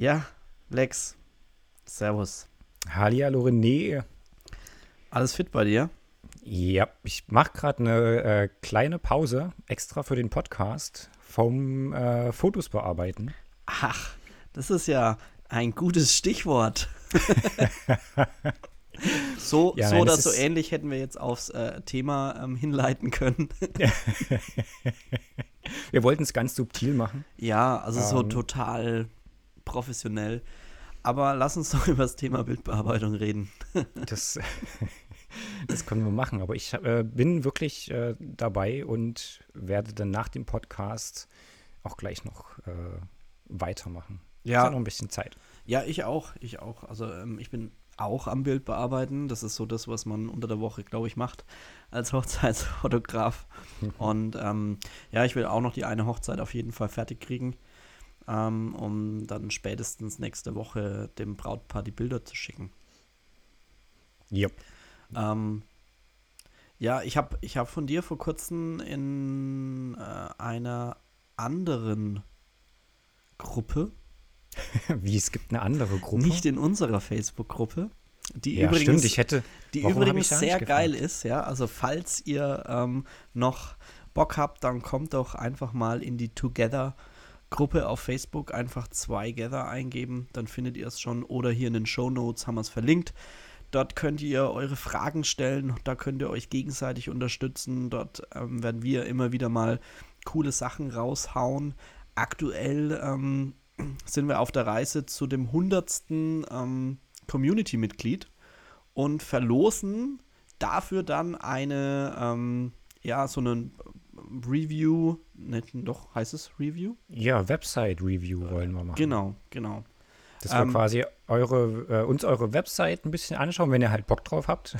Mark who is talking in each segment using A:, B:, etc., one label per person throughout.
A: Ja, Lex. Servus.
B: Hallihallo René.
A: Alles fit bei dir?
B: Ja, ich mache gerade eine äh, kleine Pause extra für den Podcast vom äh, Fotos bearbeiten.
A: Ach, das ist ja ein gutes Stichwort. so,
B: Ja,
A: so
B: nein,
A: oder so ähnlich hätten wir jetzt aufs äh, Thema ähm, hinleiten können.
B: Wir wollten es ganz subtil machen.
A: ja, also so
B: Ähm.
A: total professionell. Aber lass uns doch über das Thema Bildbearbeitung reden.
B: Das, das können wir machen. Aber ich äh, bin wirklich äh, dabei und werde dann nach dem Podcast auch gleich noch äh, weitermachen.
A: Ja.
B: Ist ja noch ein bisschen Zeit.
A: Ja, ich auch, ich auch. Also ähm, ich bin auch am Bild bearbeiten. Das ist so das, was man unter der Woche, glaube ich, macht als Hochzeitsfotograf. Und ähm, ja, ich will auch noch die eine Hochzeit auf jeden Fall fertig kriegen, ähm, um dann spätestens nächste Woche dem Brautpaar die Bilder zu schicken.
B: Jupp.
A: Ähm, ja, ich habe ich hab von dir vor kurzem in äh, einer anderen Gruppe
B: Wie, es gibt eine andere Gruppe.
A: Nicht in unserer Facebook-Gruppe. Die
B: ja,
A: übrigens,
B: stimmt. Ich hätte.
A: die übrigens sehr geil
B: gefragt?
A: ist, ja. Also falls ihr ähm, noch Bock habt, dann kommt doch einfach mal in die Together-Gruppe auf Facebook. Einfach zwei Gather eingeben, dann findet ihr es schon. Oder hier in den Show Notes haben wir es verlinkt. Dort könnt ihr eure Fragen stellen, da könnt ihr euch gegenseitig unterstützen. Dort ähm, werden wir immer wieder mal coole Sachen raushauen. Aktuell ähm, sind wir auf der Reise zu dem 100. Ähm, Community-Mitglied und verlosen dafür dann eine, ähm, ja, so eine Review, ne, doch, heißt es Review?
B: Ja, Website-Review wollen wir machen.
A: Genau, genau.
B: Dass wir
A: Ähm,
B: quasi eure, äh, uns eure Website ein bisschen anschauen, wenn ihr halt Bock drauf habt.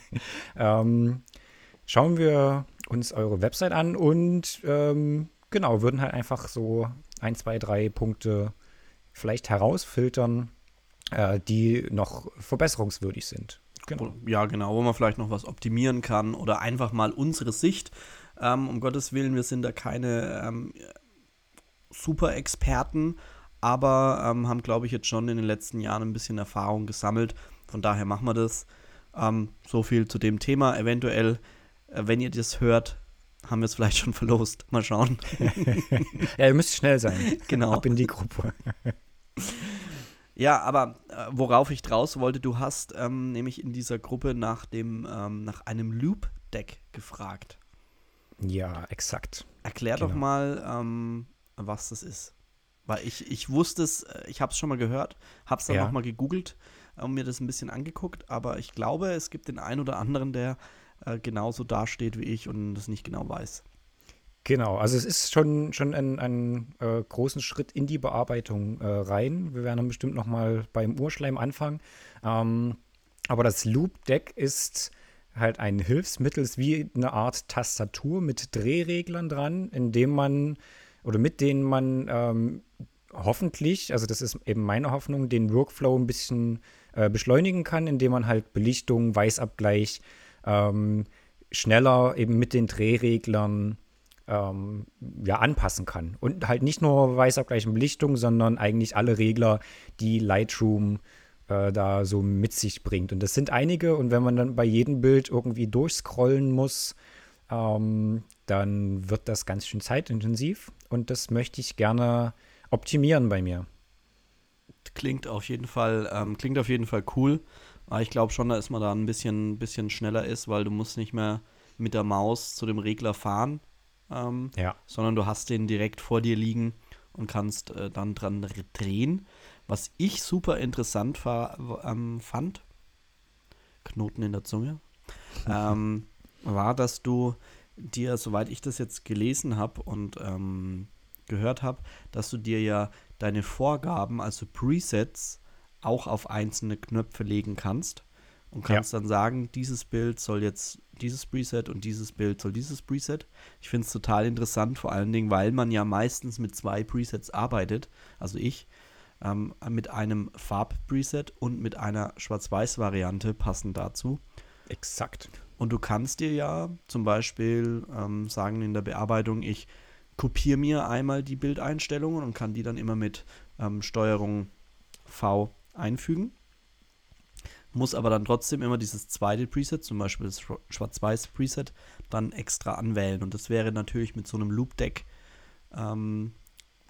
B: ähm, schauen wir uns eure Website an und ähm, genau, würden halt einfach so ein, zwei, drei Punkte vielleicht herausfiltern, äh, die noch verbesserungswürdig sind. Genau.
A: Ja, genau, wo man vielleicht noch was optimieren kann oder einfach mal unsere Sicht. Ähm, um Gottes Willen, wir sind da keine ähm, super Experten, aber ähm, haben, glaube ich, jetzt schon in den letzten Jahren ein bisschen Erfahrung gesammelt. Von daher machen wir das. Ähm, so viel zu dem Thema. Eventuell, äh, wenn ihr das hört, haben wir es vielleicht schon verlost. Mal schauen.
B: Ja, ihr müsst schnell sein.
A: Genau.
B: Ab in die Gruppe.
A: Ja, aber äh, worauf ich draus wollte, du hast ähm, nämlich in dieser Gruppe nach dem ähm, nach einem Loop-Deck gefragt.
B: Ja, exakt.
A: Erklär doch
B: Genau.
A: mal, ähm, was das ist. Weil ich, ich wusste es, äh, ich habe es schon mal gehört, habe es dann
B: Ja.
A: mal gegoogelt und mir das ein bisschen angeguckt, aber ich glaube, es gibt den einen oder anderen, der äh, genauso dasteht wie ich und das nicht genau weiß.
B: Genau, also es ist schon, schon ein, ein äh, großen Schritt in die Bearbeitung äh, rein. Wir werden dann bestimmt noch mal beim Urschleim anfangen. Ähm, aber das Loop-Deck ist halt ein Hilfsmittel, ist wie eine Art Tastatur mit Drehreglern dran, in man oder mit denen man ähm, hoffentlich, also das ist eben meine Hoffnung, den Workflow ein bisschen äh, beschleunigen kann, indem man halt Belichtung, Weißabgleich ähm, schneller eben mit den Drehreglern ähm, ja, anpassen kann. Und halt nicht nur Weißabgleich und Belichtung, sondern eigentlich alle Regler, die Lightroom äh, da so mit sich bringt. Und das sind einige. Und wenn man dann bei jedem Bild irgendwie durchscrollen muss, ähm, dann wird das ganz schön zeitintensiv. Und das möchte ich gerne optimieren bei mir.
A: Klingt auf jeden Fall, ähm, klingt auf jeden Fall cool. Aber ich glaube schon, dass man da ein bisschen, bisschen schneller ist, weil du musst nicht mehr mit der Maus zu dem Regler fahren, ähm,
B: Ja.
A: sondern du hast den direkt vor dir liegen und kannst äh, dann dran re- drehen. Was ich super interessant war, ähm, fand, Knoten in der Zunge, ähm, war, dass du dir, soweit ich das jetzt gelesen habe und ähm, gehört habe, dass du dir ja deine Vorgaben, also Presets, auch auf einzelne Knöpfe legen kannst und kannst dann sagen, dieses Bild soll jetzt dieses Preset und dieses Bild soll dieses Preset. Ich finde es total interessant, vor allen Dingen, weil man ja meistens mit zwei Presets arbeitet, also ich, ähm, mit einem Farb-Preset und mit einer Schwarz-Weiß-Variante passend dazu.
B: Exakt.
A: Und du kannst dir ja zum Beispiel ähm, sagen in der Bearbeitung, ich kopiere mir einmal die Bildeinstellungen und kann die dann immer mit ähm, Steuerung V einfügen. Muss aber dann trotzdem immer dieses zweite Preset, zum Beispiel das Schwarz-Weiß Preset, dann extra anwählen. Und das wäre natürlich mit so einem Loop-Deck ähm,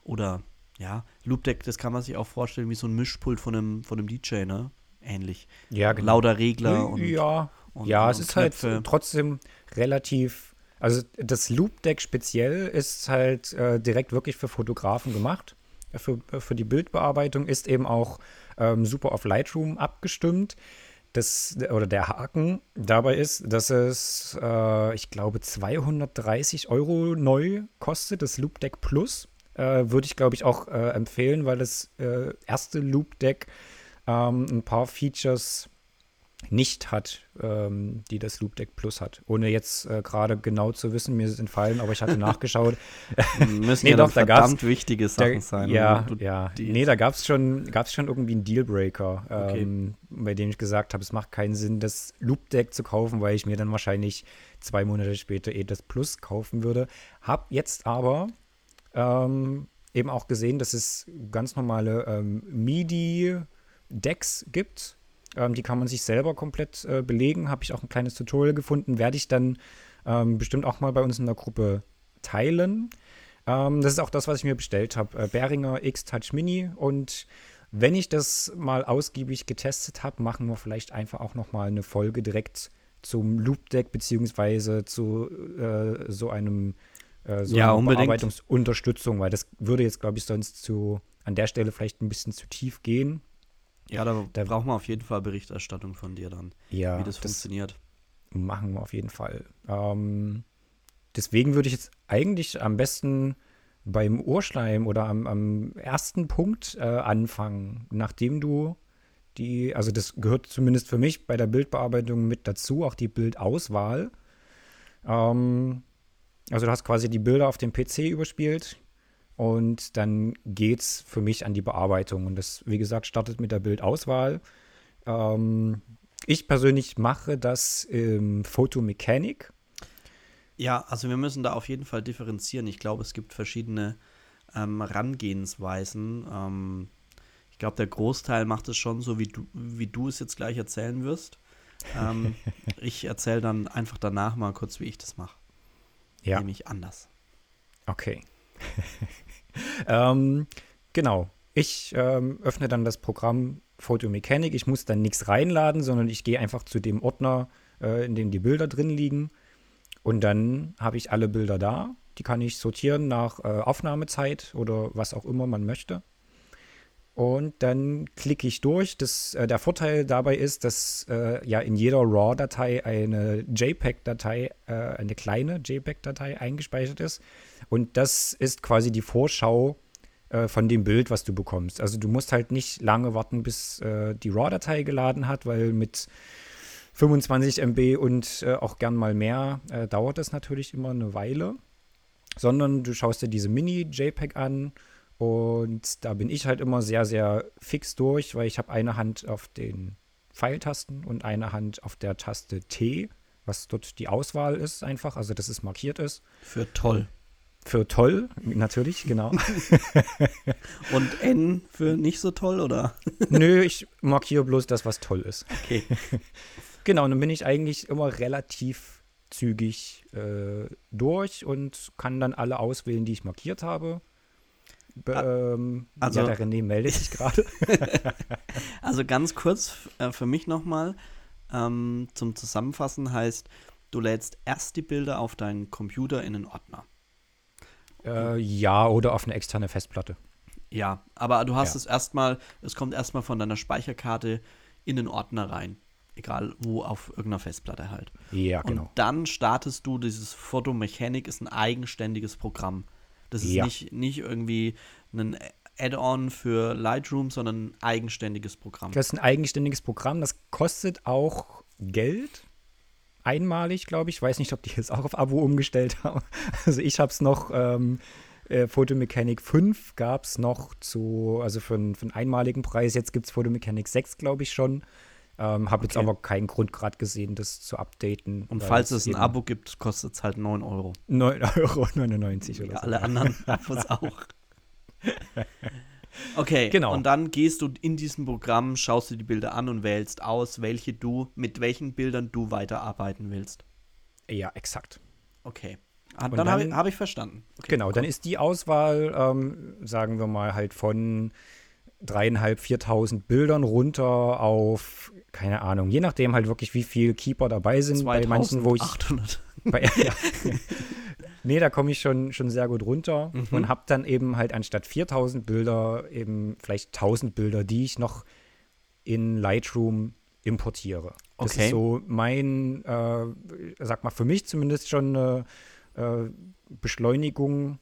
A: oder ja, Loop-Deck, das kann man sich auch vorstellen wie so ein Mischpult von einem, von einem DJ, ne? Ähnlich.
B: Ja,
A: genau. Lauter Regler und.
B: Ja, und, ja und es ist halt Knöpfe. halt trotzdem relativ. Also das Loop-Deck speziell ist halt äh, direkt wirklich für Fotografen gemacht. Für, für die Bildbearbeitung ist eben auch ähm, super auf Lightroom abgestimmt. Das, oder der Haken dabei ist, dass es, äh, ich glaube, 230 Euro neu kostet, das Loop Deck Plus. Äh, Würde ich, glaube ich, auch äh, empfehlen, weil das äh, erste Loop Deck ähm, ein paar Features nicht hat, ähm, die das Loop Deck Plus hat. Ohne jetzt äh, gerade genau zu wissen, mir ist es entfallen, aber ich hatte nachgeschaut.
A: Müssen nee, ja doch, da verdammt wichtige Sachen
B: da,
A: sein.
B: Ja, ja. Nee, da gab es schon, gab's schon irgendwie einen Dealbreaker, ähm, okay. bei dem ich gesagt habe, es macht keinen Sinn, das Loop Deck zu kaufen, weil ich mir dann wahrscheinlich zwei Monate später eh das Plus kaufen würde. Hab jetzt aber ähm, eben auch gesehen, dass es ganz normale ähm, MIDI-Decks gibt ähm, die kann man sich selber komplett äh, belegen. Habe ich auch ein kleines Tutorial gefunden. Werde ich dann ähm, bestimmt auch mal bei uns in der Gruppe teilen. Ähm, das ist auch das, was ich mir bestellt habe. Äh, Behringer X-Touch Mini. Und wenn ich das mal ausgiebig getestet habe, machen wir vielleicht einfach auch noch mal eine Folge direkt zum Loop Deck beziehungsweise zu äh, so einem äh, so
A: ja,
B: einer Bearbeitungsunterstützung, weil das würde jetzt, glaube ich, sonst zu an der Stelle vielleicht ein bisschen zu tief gehen.
A: Ja, da, da brauchen wir auf jeden Fall Berichterstattung von dir dann,
B: ja,
A: wie das, das funktioniert.
B: Machen wir auf jeden Fall. Ähm, deswegen würde ich jetzt eigentlich am besten beim Urschleim oder am, am ersten Punkt äh, anfangen, nachdem du die, also das gehört zumindest für mich bei der Bildbearbeitung mit dazu, auch die Bildauswahl. Ähm, also du hast quasi die Bilder auf dem PC überspielt, und dann geht es für mich an die Bearbeitung. Und das, wie gesagt, startet mit der Bildauswahl. Ähm, ich persönlich mache das im Photomechanik.
A: Ja, also wir müssen da auf jeden Fall differenzieren. Ich glaube, es gibt verschiedene ähm, Herangehensweisen. Ähm, ich glaube, der Großteil macht es schon so, wie du, wie du es jetzt gleich erzählen wirst. Ähm, ich erzähle dann einfach danach mal kurz, wie ich das mache.
B: Ja.
A: Nämlich anders.
B: Okay. ähm, genau. Ich ähm, öffne dann das Programm Photomechanic. Ich muss dann nichts reinladen, sondern ich gehe einfach zu dem Ordner, äh, in dem die Bilder drin liegen. Und dann habe ich alle Bilder da. Die kann ich sortieren nach äh, Aufnahmezeit oder was auch immer man möchte. Und dann klicke ich durch. Das, äh, der Vorteil dabei ist, dass äh, ja in jeder RAW-Datei eine JPEG-Datei, äh, eine kleine JPEG-Datei eingespeichert ist. Und das ist quasi die Vorschau äh, von dem Bild, was du bekommst. Also du musst halt nicht lange warten, bis äh, die RAW-Datei geladen hat, weil mit 25 MB und äh, auch gern mal mehr dauert das natürlich immer eine Weile. Sondern du schaust dir diese Mini-JPEG an und da bin ich halt immer sehr, sehr fix durch, weil ich habe eine Hand auf den Pfeiltasten und eine Hand auf der Taste T, was dort die Auswahl ist einfach, also dass es markiert ist.
A: Für toll.
B: Für toll, natürlich, genau.
A: und N für nicht so toll, oder?
B: Nö, ich markiere bloß das, was toll ist.
A: Okay.
B: genau, und dann bin ich eigentlich immer relativ zügig äh, durch und kann dann alle auswählen, die ich markiert habe. Ähm,
A: also,
B: ja, der René meldet sich gerade.
A: also ganz kurz äh, für mich nochmal ähm, zum Zusammenfassen heißt, du lädst erst die Bilder auf deinen Computer in einen Ordner.
B: Äh, ja, oder auf eine externe Festplatte.
A: Ja, aber du hast ja. es erstmal, es kommt erstmal von deiner Speicherkarte in den Ordner rein. Egal wo, auf irgendeiner Festplatte halt.
B: Ja,
A: genau. Und dann startest du dieses Fotomechanik, ist ein eigenständiges Programm. Das ist ja. nicht, nicht irgendwie ein Add-on für Lightroom, sondern ein eigenständiges Programm.
B: Das ist ein eigenständiges Programm, das kostet auch Geld. Einmalig, glaube ich. Ich weiß nicht, ob die jetzt auch auf Abo umgestellt haben. Also ich habe es noch, ähm, äh, Photomechanic 5 gab es noch zu, also für, für einen einmaligen Preis. Jetzt gibt es Photomechanic 6, glaube ich, schon. Ähm, Habe okay. jetzt aber keinen Grund gerade gesehen, das zu updaten.
A: Und falls es ein Abo gibt, kostet es halt 9 Euro.
B: 9,99 Euro oder
A: ja, so. Alle anderen Abos auch. Okay,
B: Genau.
A: Und dann gehst du in diesem Programm, schaust du die Bilder an und wählst aus, welche du, mit welchen Bildern du weiterarbeiten willst.
B: Ja, exakt.
A: Okay. Ah,
B: Und
A: dann habe
B: dann-
A: ich, hab ich verstanden. Okay,
B: Genau, dann
A: cool.
B: ist die Auswahl, ähm, sagen wir mal, halt von dreieinhalb, 4.000 Bildern runter auf, keine Ahnung, je nachdem halt wirklich, wie viel Keeper dabei sind. Bei manchen, wo ich
A: 2800.
B: Bei, ja. nee, da komme ich schon, schon sehr gut runter
A: Mhm.
B: und habe dann eben halt anstatt 4000 Bilder eben vielleicht 1000 Bilder, die ich noch in Lightroom importiere. Das
A: Okay.
B: ist so mein, äh, sag mal, für mich zumindest schon eine äh, Beschleunigung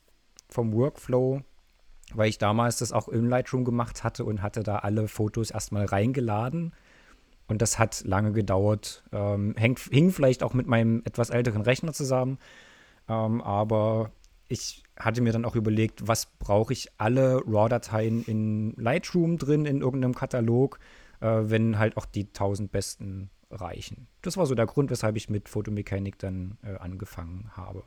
B: vom Workflow, weil ich damals das auch in Lightroom gemacht hatte und hatte da alle Fotos erstmal reingeladen. Und das hat lange gedauert. Ähm, hängt, hing vielleicht auch mit meinem etwas älteren Rechner zusammen. Ähm, aber ich hatte mir dann auch überlegt, was brauche ich alle RAW-Dateien in Lightroom drin, in irgendeinem Katalog, äh, wenn halt auch die 1000 besten reichen. Das war so der Grund, weshalb ich mit Photomechanik dann äh, angefangen habe.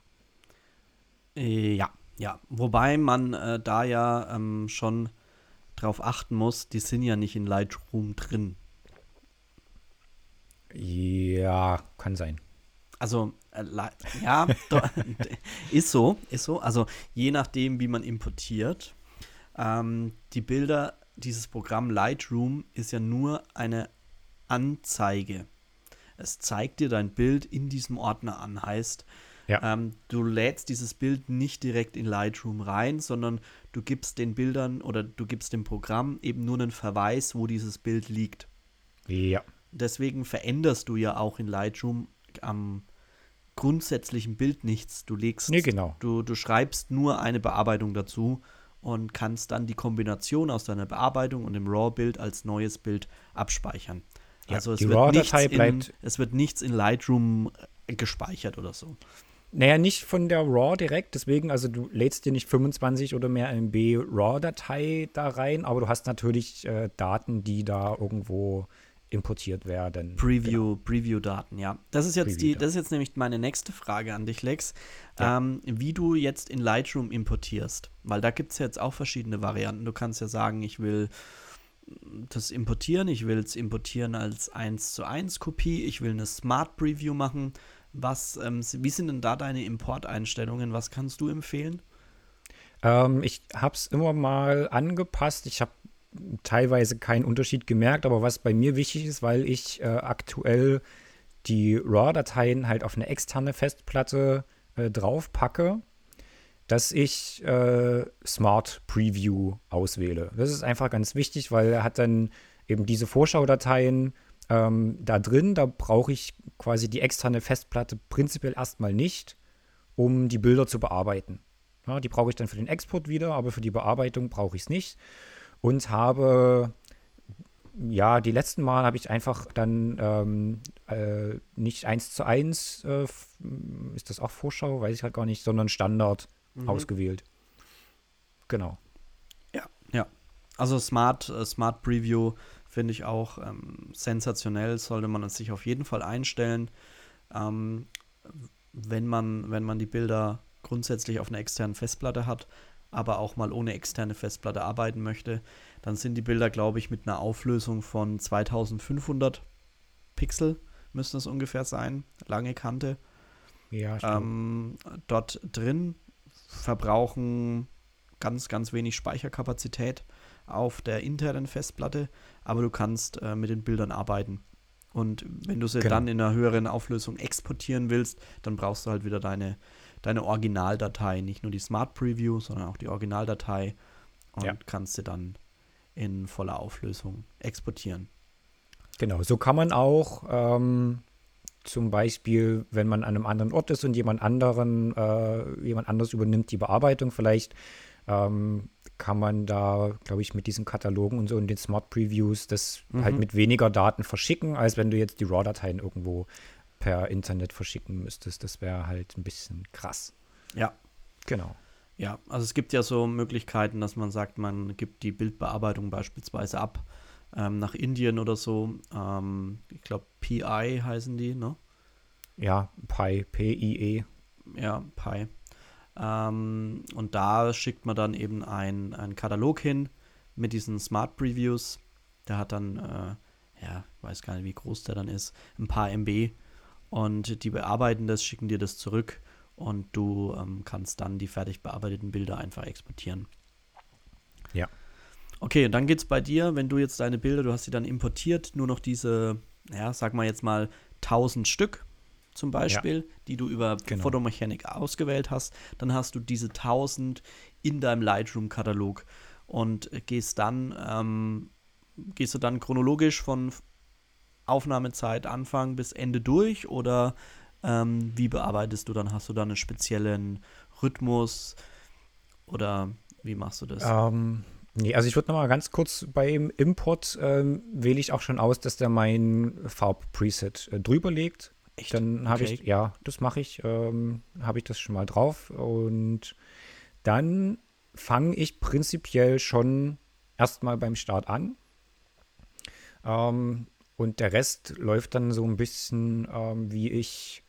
A: Äh, Ja, ja. Wobei man äh, da ja ähm, schon drauf achten muss, die sind ja nicht in Lightroom drin.
B: Ja, kann sein.
A: Also, äh, ja, ist so, ist so. Also, je nachdem, wie man importiert. Ähm, die Bilder, dieses Programm Lightroom ist ja nur eine Anzeige. Es zeigt dir dein Bild in diesem Ordner an. Heißt,
B: Ja.
A: ähm, du lädst dieses Bild nicht direkt in Lightroom rein, sondern du gibst den Bildern oder du gibst dem Programm eben nur einen Verweis, wo dieses Bild liegt.
B: Ja.
A: Deswegen veränderst du ja auch in Lightroom am grundsätzlichen Bild nichts. Du legst,
B: Nee, genau.
A: du, du schreibst nur eine Bearbeitung dazu und kannst dann die Kombination aus deiner Bearbeitung und dem RAW-Bild als neues Bild abspeichern.
B: Ja,
A: also es wird, in, es wird nichts in Lightroom äh, gespeichert oder so.
B: Naja, nicht von der RAW direkt, deswegen, also du lädst dir nicht 25 oder mehr MB RAW-Datei da rein, aber du hast natürlich äh, Daten, die da irgendwo importiert werden.
A: Preview, Preview-Daten, ja. Das ist jetzt die, das ist jetzt nämlich meine nächste Frage an dich, Lex.
B: Ja.
A: Ähm, wie du jetzt in Lightroom importierst. Weil da gibt es jetzt auch verschiedene Varianten. Du kannst ja sagen, ich will das importieren, ich will es importieren als 1 zu 1 Kopie, ich will eine Smart Preview machen. Was, ähm, wie sind denn da deine Importeinstellungen? Was kannst du empfehlen?
B: Ähm, ich habe es immer mal angepasst. Ich habe teilweise keinen Unterschied gemerkt, aber was bei mir wichtig ist, weil ich äh, aktuell die RAW-Dateien halt auf eine externe Festplatte äh, draufpacke, dass ich äh, Smart Preview auswähle. Das ist einfach ganz wichtig, weil er hat dann eben diese Vorschaudateien ähm, da drin. Da brauche ich quasi die externe Festplatte prinzipiell erstmal nicht, um die Bilder zu bearbeiten. Ja, die brauche ich dann für den Export wieder, aber für die Bearbeitung brauche ich es nicht. Und habe, ja, die letzten Mal habe ich einfach dann ähm, äh, nicht eins zu eins, äh, ist das auch Vorschau, weiß ich halt gar nicht, sondern Standard ausgewählt. Genau.
A: Ja, ja. Also Smart, äh, Smart Preview finde ich auch ähm, sensationell, sollte man es sich auf jeden Fall einstellen. Ähm, wenn, man, wenn man die Bilder grundsätzlich auf einer externen Festplatte hat, aber auch mal ohne externe Festplatte arbeiten möchte, dann sind die Bilder, glaube ich, mit einer Auflösung von 2500 Pixel, müsste es ungefähr sein, lange Kante.
B: Ja,
A: ähm, dort drin, verbrauchen ganz, ganz wenig Speicherkapazität auf der internen Festplatte, aber du kannst äh, mit den Bildern arbeiten. Und wenn du sie
B: Genau.
A: dann in einer höheren Auflösung exportieren willst, dann brauchst du halt wieder deine, deine Originaldatei, nicht nur die Smart Preview, sondern auch die Originaldatei und
B: Ja.
A: kannst sie dann in voller Auflösung exportieren.
B: Genau, so kann man auch ähm, zum Beispiel, wenn man an einem anderen Ort ist und jemand anderen, äh, jemand anderes übernimmt die Bearbeitung, vielleicht ähm, kann man da, glaube ich, mit diesen Katalogen und so und den Smart Previews das halt mit weniger Daten verschicken, als wenn du jetzt die RAW-Dateien irgendwo per Internet verschicken müsstest. Das wäre halt ein bisschen krass.
A: Ja,
B: Genau.
A: Ja, also es gibt ja so Möglichkeiten, dass man sagt, man gibt die Bildbearbeitung beispielsweise ab ähm, nach Indien oder so. Ähm, ich glaube, PI heißen die, ne?
B: Ja, Pi, P-I-E.
A: Ja, Pi. Ähm, und da schickt man dann eben ein- einen Katalog hin mit diesen Smart Previews. Der hat dann, äh, ja, weiß gar nicht, wie groß der dann ist, ein paar MB. Und die bearbeiten das, schicken dir das zurück und du ähm, kannst dann die fertig bearbeiteten Bilder einfach exportieren.
B: Ja.
A: Okay, und dann geht es bei dir, wenn du jetzt deine Bilder, du hast sie dann importiert, nur noch diese, ja, sag mal jetzt mal 1000 Stück zum Beispiel, ja. die du über genau. Photomechanik ausgewählt hast, dann hast du diese 1000 in deinem Lightroom-Katalog und gehst dann, ähm, gehst du dann chronologisch von Aufnahmezeit Anfang bis Ende durch oder ähm, wie bearbeitest du dann? Hast du da einen speziellen Rhythmus oder wie machst du das?
B: Ähm, nee, also ich würde noch mal ganz kurz beim Import ähm, wähle ich auch schon aus, dass der mein Farbpreset äh, drüber legt. Echt? Dann habe okay. ich, ja, das mache ich, ähm, habe ich das schon mal drauf und dann fange ich prinzipiell schon erstmal beim Start an. Ähm, und der Rest läuft dann so ein bisschen, ähm, wie ich,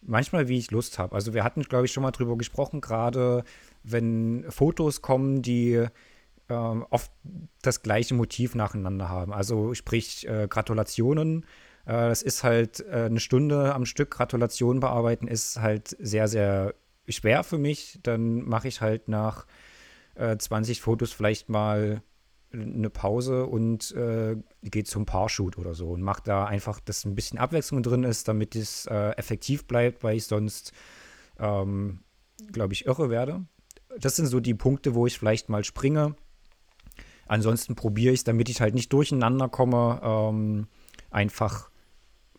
B: manchmal wie ich Lust habe. Also wir hatten, glaube ich, schon mal drüber gesprochen, gerade wenn Fotos kommen, die ähm, oft das gleiche Motiv nacheinander haben. Also sprich äh, Gratulationen. Äh, das ist halt äh, eine Stunde am Stück Gratulationen bearbeiten, ist halt sehr, sehr schwer für mich. Dann mache ich halt nach 20 äh, Fotos vielleicht mal eine Pause und geht zum Paarshoot oder so und macht da einfach, dass ein bisschen Abwechslung drin ist, damit es effektiv bleibt, weil ich sonst, ähm, glaube ich, irre werde. Das sind so die Punkte, wo ich vielleicht mal springe. Ansonsten probiere ich es, damit ich halt nicht durcheinander komme, ähm, einfach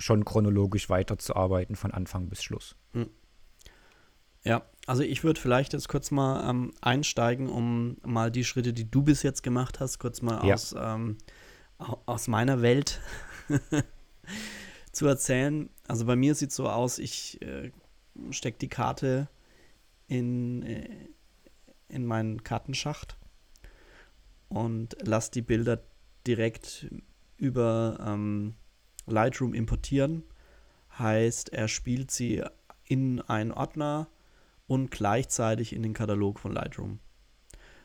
B: schon chronologisch weiterzuarbeiten von Anfang bis Schluss. Hm.
A: Ja, also ich würde vielleicht jetzt kurz mal ähm, einsteigen, um mal die Schritte, die du bis jetzt gemacht hast, kurz mal ja. aus, ähm, aus meiner Welt zu erzählen. Also bei mir sieht es so aus, ich äh, stecke die Karte in, äh, in meinen Kartenschacht und lasse die Bilder direkt über ähm, Lightroom importieren. Heißt, er spielt sie in einen Ordner und gleichzeitig in den Katalog von Lightroom.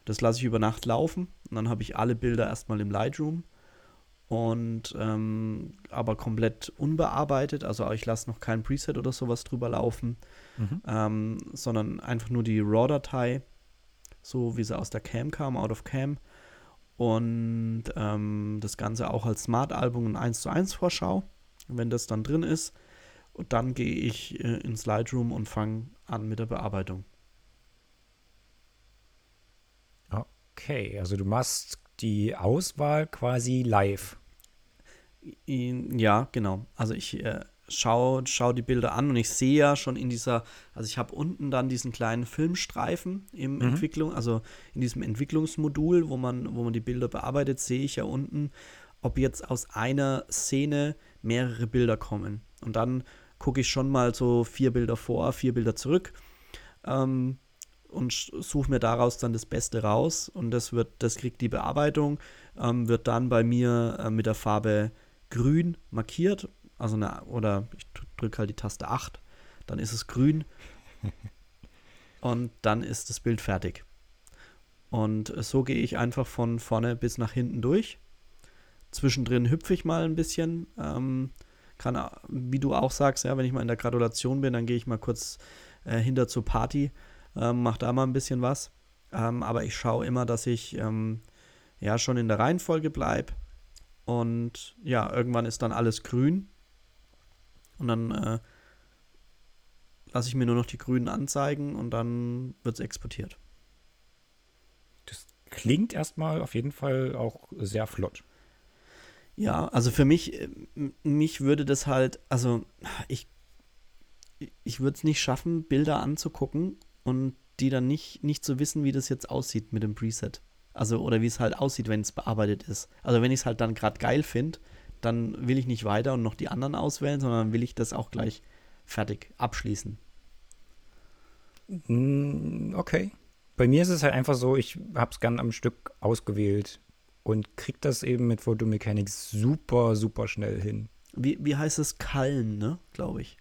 A: Das lasse ich über Nacht laufen und dann habe ich alle Bilder erstmal im Lightroom und ähm, aber komplett unbearbeitet. Also ich lasse noch kein Preset oder sowas drüber laufen, mhm. ähm, sondern einfach nur die RAW-Datei, so wie sie aus der Cam kam, out of Cam. Und ähm, das Ganze auch als Smart-Album und 1 zu 1 Vorschau, wenn das dann drin ist. Und dann gehe ich äh, ins Lightroom und fange an mit der Bearbeitung.
B: Okay, also du machst die Auswahl quasi live.
A: Ja, genau. Also ich äh, schaue schau die Bilder an und ich sehe ja schon in dieser, also ich habe unten dann diesen kleinen Filmstreifen im mhm. Entwicklung, also in diesem Entwicklungsmodul, wo man, wo man die Bilder bearbeitet, sehe ich ja unten, ob jetzt aus einer Szene mehrere Bilder kommen. Und dann gucke ich schon mal so vier Bilder vor, vier Bilder zurück ähm, und suche mir daraus dann das Beste raus. Und das wird, das kriegt die Bearbeitung, ähm, wird dann bei mir äh, mit der Farbe grün markiert. Also eine, oder ich drücke halt die Taste 8, dann ist es grün. und dann ist das Bild fertig. Und so gehe ich einfach von vorne bis nach hinten durch. Zwischendrin hüpfe ich mal ein bisschen. Ähm, kann, wie du auch sagst, ja, wenn ich mal in der Gratulation bin, dann gehe ich mal kurz äh, hinter zur Party, ähm, mache da mal ein bisschen was. Ähm, aber ich schaue immer, dass ich ähm, ja schon in der Reihenfolge bleibe. Und ja, irgendwann ist dann alles grün. Und dann äh, lasse ich mir nur noch die grünen anzeigen und dann wird es exportiert.
B: Das klingt erstmal auf jeden Fall auch sehr flott.
A: Ja, also für mich, äh, mich würde das halt, also ich, ich würde es nicht schaffen, Bilder anzugucken und die dann nicht, nicht zu wissen, wie das jetzt aussieht mit dem Preset. Also, oder wie es halt aussieht, wenn es bearbeitet ist. Also, wenn ich es halt dann gerade geil finde, dann will ich nicht weiter und noch die anderen auswählen, sondern will ich das auch gleich fertig abschließen.
B: Mm, okay. Bei mir ist es halt einfach so, ich habe es gern am Stück ausgewählt und kriegt das eben mit Photomechanics super, super schnell hin.
A: Wie, wie heißt es? Cullen, ne? Glaube ich.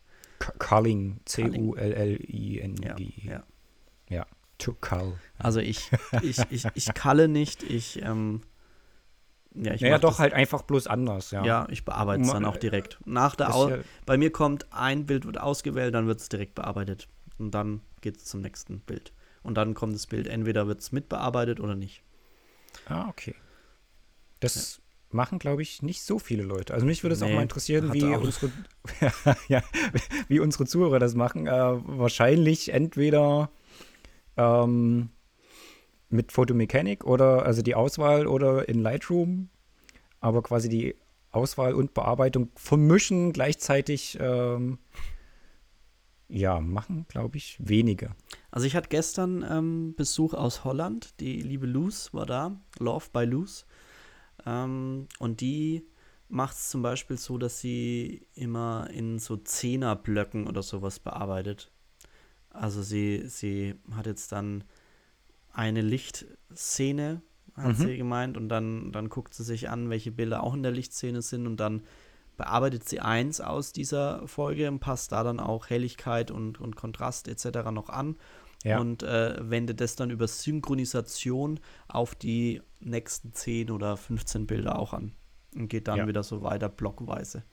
B: Culling. C-U-L-L-I-N-G.
A: Ja, ja.
B: ja. To cull.
A: Also ich, ich, ich, ich kalle nicht, ich, ähm, Ja, ich
B: Naja, doch halt einfach bloß anders, ja.
A: Ja, ich bearbeite es dann auch direkt. Nach der Au
B: ja-
A: Bei mir kommt ein Bild wird ausgewählt, dann wird es direkt bearbeitet. Und dann geht es zum nächsten Bild. Und dann kommt das Bild, entweder wird es mitbearbeitet oder nicht.
B: Ah, okay. Das machen, glaube ich, nicht so viele Leute. Also mich würde es auch
A: Nee,
B: mal interessieren, wie
A: auch-
B: unsere, ja, wie unsere Zuhörer das machen. Äh, wahrscheinlich entweder ähm, mit Photomechanik oder also die Auswahl oder in Lightroom, aber quasi die Auswahl und Bearbeitung vermischen gleichzeitig. Ähm, ja, machen, glaube ich, wenige.
A: Also ich hatte gestern ähm, Besuch aus Holland. Die liebe Luz war da. Love by Luz. Ähm, und die macht es zum Beispiel so, dass sie immer in so Zehnerblöcken oder sowas bearbeitet. Also sie, sie hat jetzt dann eine Lichtszene, hat
B: Mhm.
A: sie gemeint, und dann, dann guckt sie sich an, welche Bilder auch in der Lichtszene sind und dann bearbeitet sie eins aus dieser Folge und passt da dann auch Helligkeit und, und Kontrast etc. noch an
B: Ja.
A: und äh, wendet das dann über Synchronisation auf die nächsten 10 oder 15 Bilder auch an und geht dann
B: Ja.
A: wieder so weiter blockweise.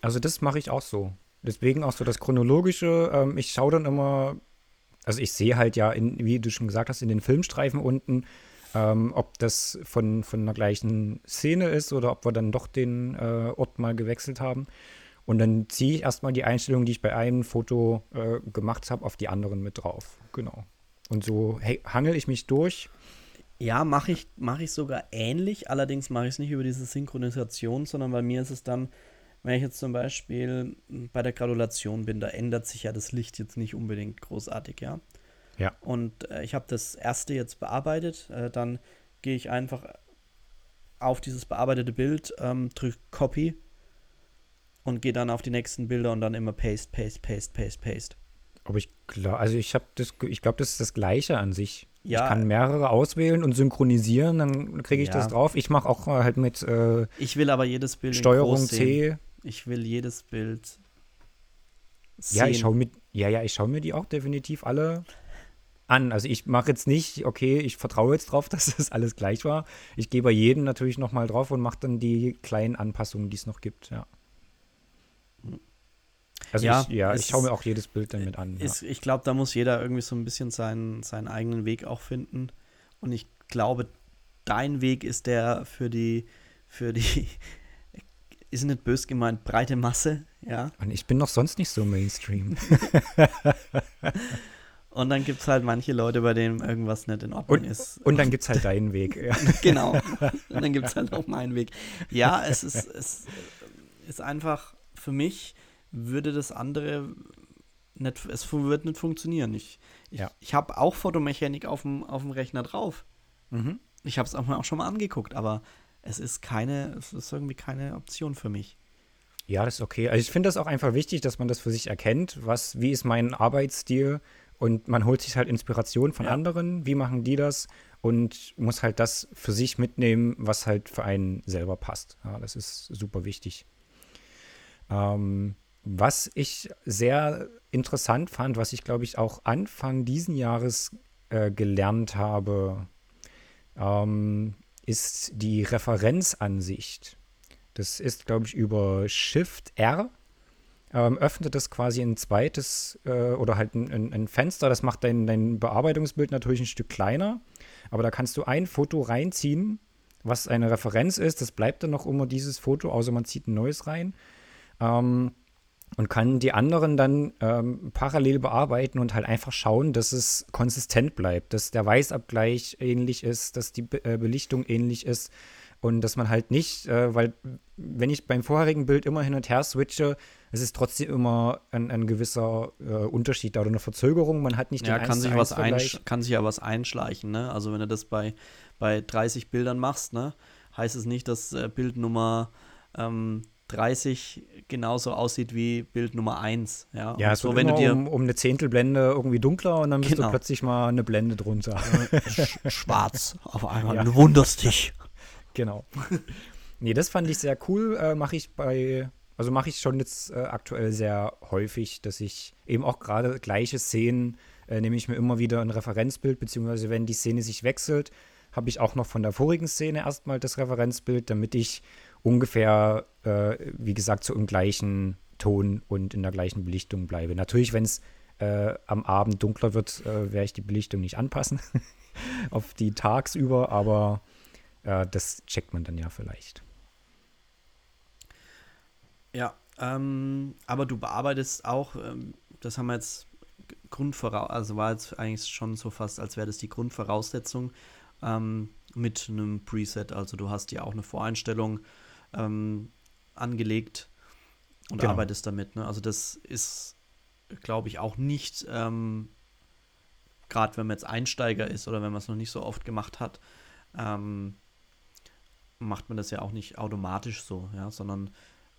B: Also das mache ich auch so. Deswegen auch so das Chronologische. Ähm, ich schaue dann immer, also ich sehe halt ja, in, wie du schon gesagt hast, in den Filmstreifen unten, ähm, ob das von, von der gleichen Szene ist oder ob wir dann doch den äh, Ort mal gewechselt haben. Und dann ziehe ich erstmal die Einstellungen, die ich bei einem Foto äh, gemacht habe, auf die anderen mit drauf. Genau. Und so he- hangel ich mich durch.
A: Ja, mache ich, mach ich sogar ähnlich, allerdings mache ich es nicht über diese Synchronisation, sondern bei mir ist es dann, wenn ich jetzt zum Beispiel bei der Gradulation bin, da ändert sich ja das Licht jetzt nicht unbedingt großartig, ja.
B: Ja.
A: Und äh, ich habe das erste jetzt bearbeitet, äh, dann gehe ich einfach auf dieses bearbeitete Bild, ähm, drücke Copy und gehe dann auf die nächsten Bilder und dann immer Paste, Paste, Paste, Paste, Paste.
B: Aber ich glaube, also ich habe das, ich glaube, das ist das Gleiche an sich.
A: Ja.
B: Ich kann mehrere auswählen und synchronisieren, dann kriege ich
A: Ja.
B: das drauf. Ich mache auch halt mit äh,
A: Ich will aber jedes Bild
B: Steuerung
A: groß sehen.
B: C.
A: Ich will jedes Bild
B: Ja, ich
A: sehen.
B: schaue mir, ja, ja, ich schaue mir die auch definitiv alle an. Also ich mache jetzt nicht, okay, ich vertraue jetzt drauf, dass das alles gleich war. Ich gehe bei jedem natürlich noch mal drauf und mache dann die kleinen Anpassungen, die es noch gibt, ja. Also
A: Ja,
B: ich, ja, ich schaue mir auch jedes Bild dann mit an. Ja.
A: Ist, ich glaube, da muss jeder irgendwie so ein bisschen seinen, seinen eigenen Weg auch finden. Und ich glaube, dein Weg ist der für die, für die, ist nicht bös gemeint, breite Masse, ja.
B: Und ich bin noch sonst nicht so Mainstream.
A: Und dann gibt es halt manche Leute, bei denen irgendwas nicht in Ordnung
B: Und,
A: ist.
B: und dann gibt es halt deinen Weg. Ja.
A: genau. Und dann gibt es halt auch meinen Weg. Ja, es ist, es ist einfach, für mich würde das andere nicht, es wird nicht funktionieren. Ich, ich,
B: Ja.
A: ich habe auch Fotomechanik auf dem, auf dem Rechner drauf.
B: Mhm.
A: Ich habe es auch, mal- auch schon mal angeguckt, aber es ist keine, es ist irgendwie keine Option für mich.
B: Ja, das ist okay. Also ich finde das auch einfach wichtig, dass man das für sich erkennt, was, wie ist mein Arbeitsstil und man holt sich halt Inspiration von
A: Ja.
B: anderen, wie machen die das und muss halt das für sich mitnehmen, was halt für einen selber passt. Ja, das ist super wichtig. Ähm, was ich sehr interessant fand, was ich glaube ich auch Anfang diesen Jahres äh, gelernt habe, ähm, ist die Referenzansicht. Das ist, glaube ich, über Shift R. Ähm, öffnet das quasi ein zweites äh, oder halt ein, ein, Fenster. Das macht dein, dein Bearbeitungsbild natürlich ein Stück kleiner. Aber da kannst du ein Foto reinziehen, was eine Referenz ist. Das bleibt dann noch immer dieses Foto, außer man zieht ein neues rein. Ähm, und kann die anderen dann ähm, parallel bearbeiten und halt einfach schauen, dass es konsistent bleibt, dass der Weißabgleich ähnlich ist, dass die Be äh, Belichtung ähnlich ist und dass man halt nicht, äh, weil wenn ich beim vorherigen Bild immer hin und her switche, es ist trotzdem immer ein, ein gewisser äh, Unterschied da oder eine Verzögerung. Man hat nicht
A: Ja,
B: den
A: kann sich,
B: 1 zu 1
A: was kann sich ja was einschleichen, ne? Also wenn du das bei, bei 30 Bildern machst, ne, heißt es nicht, dass äh, Bild Nummer ähm, 30 genauso aussieht wie Bild Nummer 1. Ja,
B: Ja,
A: so wenn du dir
B: um, um eine Zehntelblende irgendwie dunkler und dann bist
A: Genau.
B: du plötzlich mal eine Blende drunter.
A: sch schwarz auf einmal,
B: Ja.
A: du wunderst dich.
B: Genau. nee, das fand ich sehr cool. Äh, mache ich bei, also mache ich schon jetzt äh, aktuell sehr häufig, dass ich eben auch gerade gleiche Szenen, äh, nehme ich mir immer wieder ein Referenzbild, beziehungsweise wenn die Szene sich wechselt, habe ich auch noch von der vorigen Szene erstmal das Referenzbild, damit ich ungefähr, äh, wie gesagt, so im gleichen Ton und in der gleichen Belichtung bleibe. Natürlich, wenn es äh, am Abend dunkler wird, äh, werde ich die Belichtung nicht anpassen auf die tagsüber, aber äh, das checkt man dann ja vielleicht.
A: Ja, ähm, aber du bearbeitest auch, ähm, das haben wir jetzt Grundvoraus, also war jetzt eigentlich schon so fast, als wäre das die Grundvoraussetzung ähm, mit einem Preset. Also du hast ja auch eine Voreinstellung ähm, angelegt und genau. arbeitest damit. Ne? Also das ist, glaube ich, auch nicht, ähm, gerade wenn man jetzt Einsteiger ist oder wenn man es noch nicht so oft gemacht hat, ähm, macht man das ja auch nicht automatisch so, ja, sondern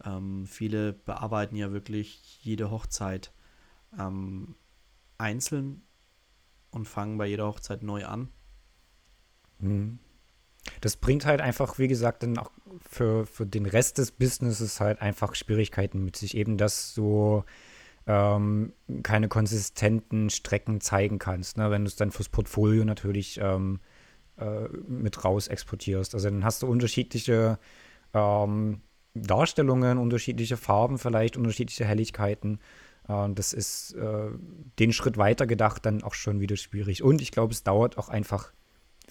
A: ähm, viele bearbeiten ja wirklich jede Hochzeit ähm, einzeln und fangen bei jeder Hochzeit neu an.
B: Mhm. Das bringt halt einfach, wie gesagt, dann auch für, für den Rest des Businesses halt einfach Schwierigkeiten mit sich. Eben, dass du ähm, keine konsistenten Strecken zeigen kannst, ne? wenn du es dann fürs Portfolio natürlich ähm, äh, mit raus exportierst. Also dann hast du unterschiedliche ähm, Darstellungen, unterschiedliche Farben vielleicht, unterschiedliche Helligkeiten. Äh, das ist äh, den Schritt weiter gedacht dann auch schon wieder schwierig. Und ich glaube, es dauert auch einfach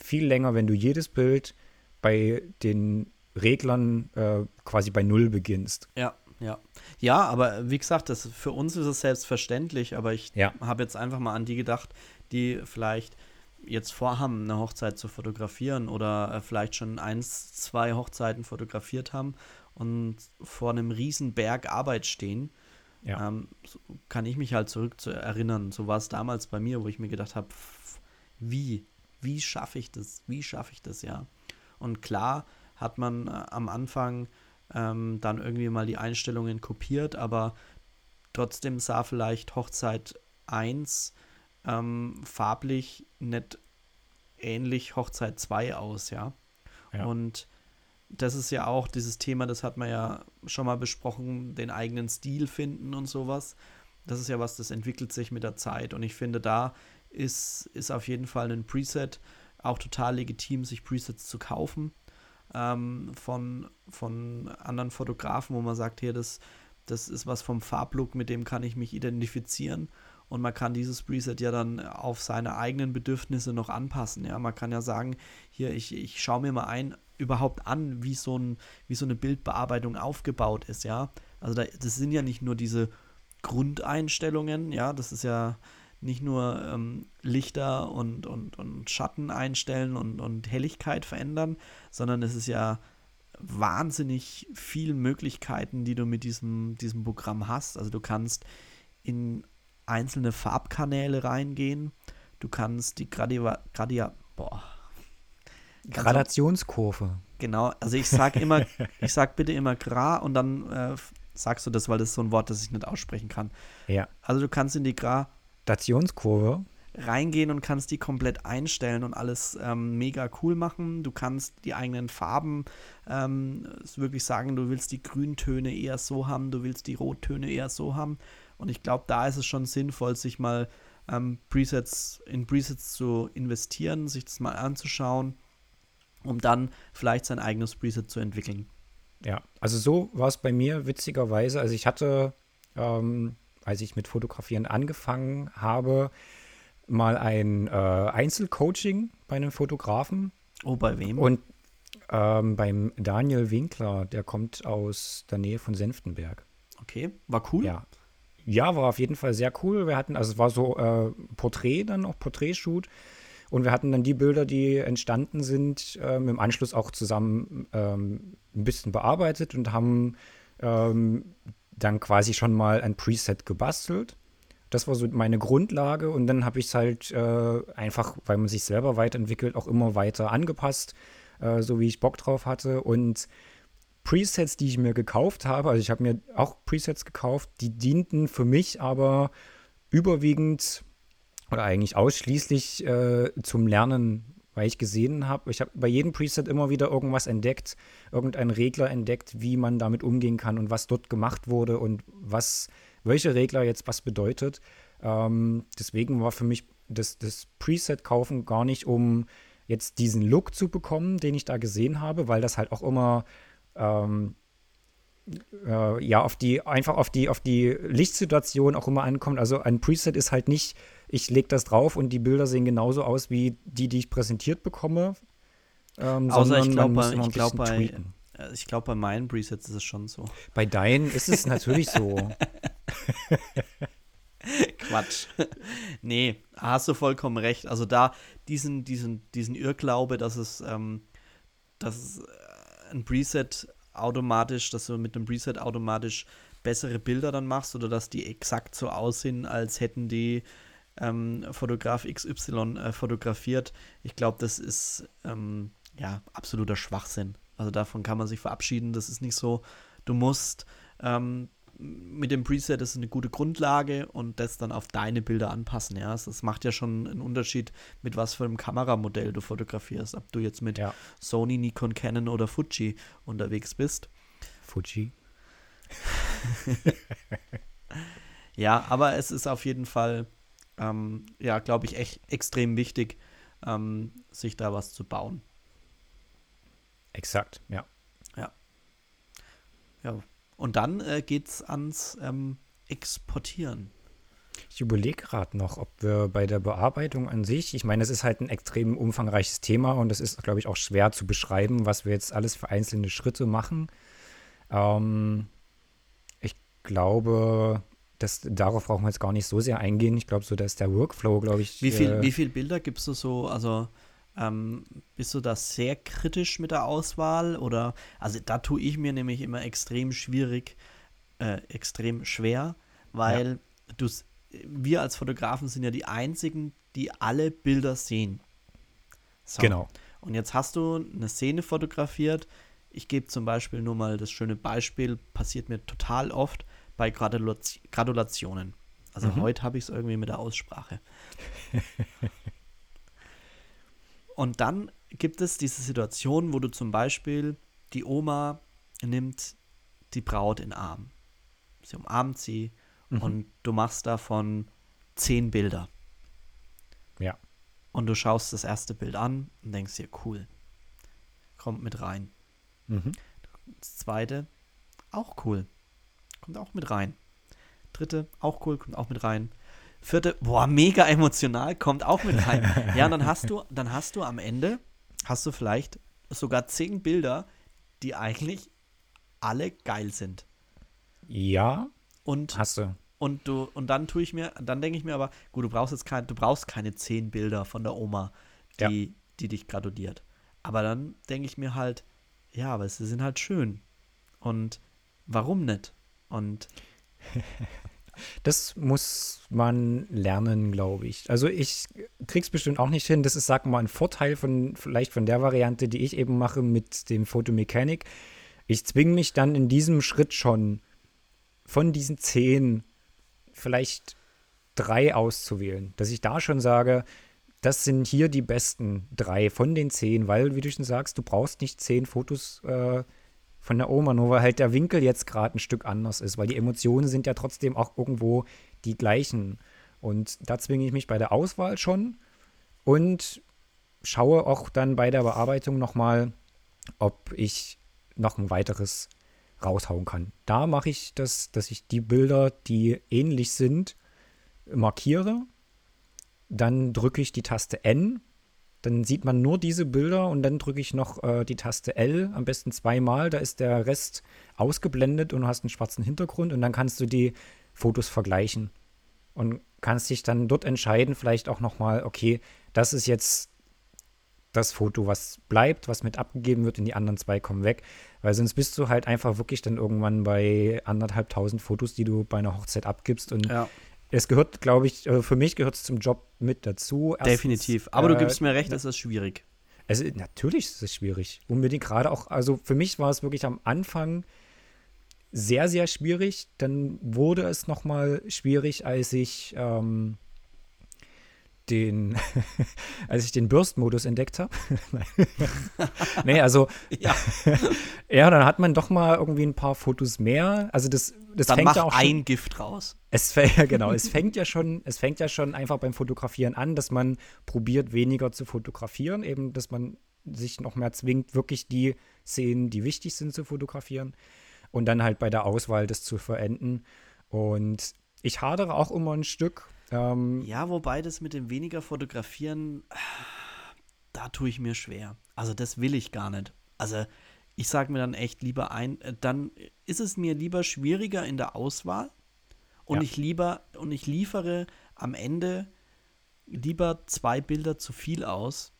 B: viel länger, wenn du jedes Bild bei den Reglern äh, quasi bei Null beginnst.
A: Ja, ja. Ja, aber wie gesagt, das, für uns ist es selbstverständlich, aber ich ja. habe jetzt einfach mal an die gedacht, die vielleicht jetzt vorhaben, eine Hochzeit zu fotografieren oder äh, vielleicht schon eins, zwei Hochzeiten fotografiert haben und vor einem riesen Berg Arbeit stehen. Ja. Ähm, so kann ich mich halt zurück zu erinnern. So war es damals bei mir, wo ich mir gedacht habe, wie, wie schaffe ich das? Wie schaffe ich das ja? Und klar hat man äh, am Anfang ähm, dann irgendwie mal die Einstellungen kopiert, aber trotzdem sah vielleicht Hochzeit 1 ähm, farblich nicht ähnlich Hochzeit 2 aus, ja? ja. Und das ist ja auch dieses Thema, das hat man ja schon mal besprochen, den eigenen Stil finden und sowas. Das ist ja was, das entwickelt sich mit der Zeit. Und ich finde, da ist, ist auf jeden Fall ein Preset auch total legitim, sich Presets zu kaufen ähm, von, von anderen Fotografen, wo man sagt, hier, das, das ist was vom Farblook, mit dem kann ich mich identifizieren. Und man kann dieses Preset ja dann auf seine eigenen Bedürfnisse noch anpassen. Ja, man kann ja sagen, hier, ich, ich schaue mir mal ein, überhaupt an, wie so, ein, wie so eine Bildbearbeitung aufgebaut ist, ja. Also da, das sind ja nicht nur diese Grundeinstellungen, ja, das ist ja nicht nur ähm, Lichter und, und, und Schatten einstellen und, und Helligkeit verändern, sondern es ist ja wahnsinnig viele Möglichkeiten, die du mit diesem, diesem Programm hast. Also du kannst in einzelne Farbkanäle reingehen, du kannst die Gradia, Gradia boah,
B: Gradationskurve.
A: Genau, also ich sag immer, ich sag bitte immer Gra und dann äh, sagst du das, weil das ist so ein Wort, das ich nicht aussprechen kann.
B: Ja.
A: Also du kannst in die Gra
B: Stationskurve
A: reingehen und kannst die komplett einstellen und alles ähm, mega cool machen. Du kannst die eigenen Farben ähm, wirklich sagen, du willst die Grüntöne eher so haben, du willst die Rottöne eher so haben. Und ich glaube, da ist es schon sinnvoll, sich mal ähm, Presets in Presets zu investieren, sich das mal anzuschauen, um dann vielleicht sein eigenes Preset zu entwickeln.
B: Ja, also so war es bei mir witzigerweise. Also ich hatte ähm, als ich mit Fotografieren angefangen habe, mal ein äh, Einzelcoaching bei einem Fotografen.
A: Oh, bei wem?
B: Und ähm, beim Daniel Winkler, der kommt aus der Nähe von Senftenberg.
A: Okay, war cool.
B: Ja. Ja, war auf jeden Fall sehr cool. Wir hatten, also es war so äh, Porträt dann auch, Porträtshoot. Und wir hatten dann die Bilder, die entstanden sind, ähm, im Anschluss auch zusammen ähm, ein bisschen bearbeitet und haben ähm, dann quasi schon mal ein Preset gebastelt. Das war so meine Grundlage und dann habe ich es halt äh, einfach, weil man sich selber weiterentwickelt, auch immer weiter angepasst, äh, so wie ich Bock drauf hatte. Und Presets, die ich mir gekauft habe, also ich habe mir auch Presets gekauft, die dienten für mich aber überwiegend oder eigentlich ausschließlich äh, zum Lernen weil ich gesehen habe, ich habe bei jedem Preset immer wieder irgendwas entdeckt, irgendeinen Regler entdeckt, wie man damit umgehen kann und was dort gemacht wurde und was, welche Regler jetzt was bedeutet. Ähm, deswegen war für mich das, das Preset kaufen gar nicht um jetzt diesen Look zu bekommen, den ich da gesehen habe, weil das halt auch immer ähm, äh, ja auf die einfach auf die auf die Lichtsituation auch immer ankommt. Also ein Preset ist halt nicht, ich lege das drauf und die Bilder sehen genauso aus wie die, die ich präsentiert bekomme.
A: Ähm, Außer ich glaube, ich glaube bei, äh, ich glaube bei meinen Presets ist es schon so.
B: Bei deinen ist es natürlich so.
A: Quatsch. nee, hast du vollkommen recht. Also da diesen, diesen, diesen Irrglaube, dass es, ähm, dass es äh, ein Preset automatisch, dass du mit einem Preset automatisch bessere Bilder dann machst oder dass die exakt so aussehen, als hätten die ähm, Fotograf XY äh, fotografiert. Ich glaube, das ist ähm, ja absoluter Schwachsinn. Also davon kann man sich verabschieden. Das ist nicht so. Du musst ähm, mit dem Preset ist eine gute Grundlage und das dann auf deine Bilder anpassen. Ja, das macht ja schon einen Unterschied, mit was für einem Kameramodell du fotografierst. Ob du jetzt mit ja. Sony, Nikon, Canon oder Fuji unterwegs bist.
B: Fuji.
A: ja, aber es ist auf jeden Fall, ähm, ja, glaube ich, echt extrem wichtig, ähm, sich da was zu bauen.
B: Exakt, ja.
A: Ja. Ja, und dann äh, es ans ähm, Exportieren.
B: Ich überlege gerade noch, ob wir bei der Bearbeitung an sich, ich meine, es ist halt ein extrem umfangreiches Thema und es ist, glaube ich, auch schwer zu beschreiben, was wir jetzt alles für einzelne Schritte machen. Ähm, ich glaube, das, darauf brauchen wir jetzt gar nicht so sehr eingehen. Ich glaube, so dass der Workflow, glaube ich.
A: Wie viele äh, viel Bilder gibst du so? Also ähm, bist du da sehr kritisch mit der Auswahl? Oder, also da tue ich mir nämlich immer extrem schwierig, äh, extrem schwer, weil ja. du, wir als Fotografen sind ja die einzigen, die alle Bilder sehen.
B: So. Genau.
A: Und jetzt hast du eine Szene fotografiert. Ich gebe zum Beispiel nur mal das schöne Beispiel, passiert mir total oft bei Gratulationen. Also mhm. heute habe ich es irgendwie mit der Aussprache. Und dann gibt es diese Situation, wo du zum Beispiel die Oma nimmt die Braut in Arm. Sie umarmt sie mhm. und du machst davon zehn Bilder.
B: Ja.
A: Und du schaust das erste Bild an und denkst dir, cool, kommt mit rein. Mhm. Das zweite, auch cool, kommt auch mit rein. Dritte, auch cool, kommt auch mit rein. Vierte, boah, mega emotional, kommt auch mit rein. ja, und dann hast du, dann hast du am Ende, hast du vielleicht sogar zehn Bilder, die eigentlich alle geil sind.
B: Ja.
A: Und
B: hast du.
A: Und du, und dann tue ich mir, dann denke ich mir aber, gut, du brauchst jetzt kein, du brauchst keine zehn Bilder von der Oma, die, ja. die dich gratuliert. Aber dann denke ich mir halt, ja, aber sie sind halt schön. Und warum nicht? Und
B: Das muss man lernen, glaube ich. Also ich krieg's bestimmt auch nicht hin. Das ist, sag mal, ein Vorteil von vielleicht von der Variante, die ich eben mache mit dem Fotomechanik. Ich zwinge mich dann in diesem Schritt schon von diesen zehn vielleicht drei auszuwählen. Dass ich da schon sage, das sind hier die besten drei von den zehn, weil, wie du schon sagst, du brauchst nicht zehn Fotos äh, von der Oma, nur weil halt der Winkel jetzt gerade ein Stück anders ist, weil die Emotionen sind ja trotzdem auch irgendwo die gleichen. Und da zwinge ich mich bei der Auswahl schon und schaue auch dann bei der Bearbeitung nochmal, ob ich noch ein weiteres raushauen kann. Da mache ich das, dass ich die Bilder, die ähnlich sind, markiere. Dann drücke ich die Taste N dann sieht man nur diese Bilder und dann drücke ich noch äh, die Taste L, am besten zweimal. Da ist der Rest ausgeblendet und du hast einen schwarzen Hintergrund und dann kannst du die Fotos vergleichen und kannst dich dann dort entscheiden, vielleicht auch nochmal, okay, das ist jetzt das Foto, was bleibt, was mit abgegeben wird und die anderen zwei kommen weg. Weil sonst bist du halt einfach wirklich dann irgendwann bei anderthalb tausend Fotos, die du bei einer Hochzeit abgibst und ja es gehört, glaube ich, äh, für mich gehört es zum Job mit dazu.
A: Erstens, Definitiv. Aber äh, du gibst mir recht, es ist schwierig.
B: Also, natürlich ist es schwierig. Unbedingt gerade auch, also für mich war es wirklich am Anfang sehr, sehr schwierig. Dann wurde es nochmal schwierig, als ich ähm, den, als ich den Burst-Modus entdeckt habe. nee, also
A: Ja.
B: ja, dann hat man doch mal irgendwie ein paar Fotos mehr. Also das, das
A: Dann
B: fängt ja auch schon,
A: ein Gift raus.
B: es fängt, ja, genau, es fängt ja schon, es fängt ja schon einfach beim Fotografieren an, dass man probiert, weniger zu fotografieren, eben, dass man sich noch mehr zwingt, wirklich die Szenen, die wichtig sind, zu fotografieren und dann halt bei der Auswahl das zu verenden. Und ich hadere auch immer ein Stück. Ähm,
A: Ja, wobei das mit dem weniger fotografieren, da tue ich mir schwer. Also das will ich gar nicht. Also ich sage mir dann echt lieber ein, äh, dann ist es mir lieber schwieriger in der Auswahl und
B: Ja.
A: ich lieber und ich liefere am Ende lieber zwei Bilder zu viel aus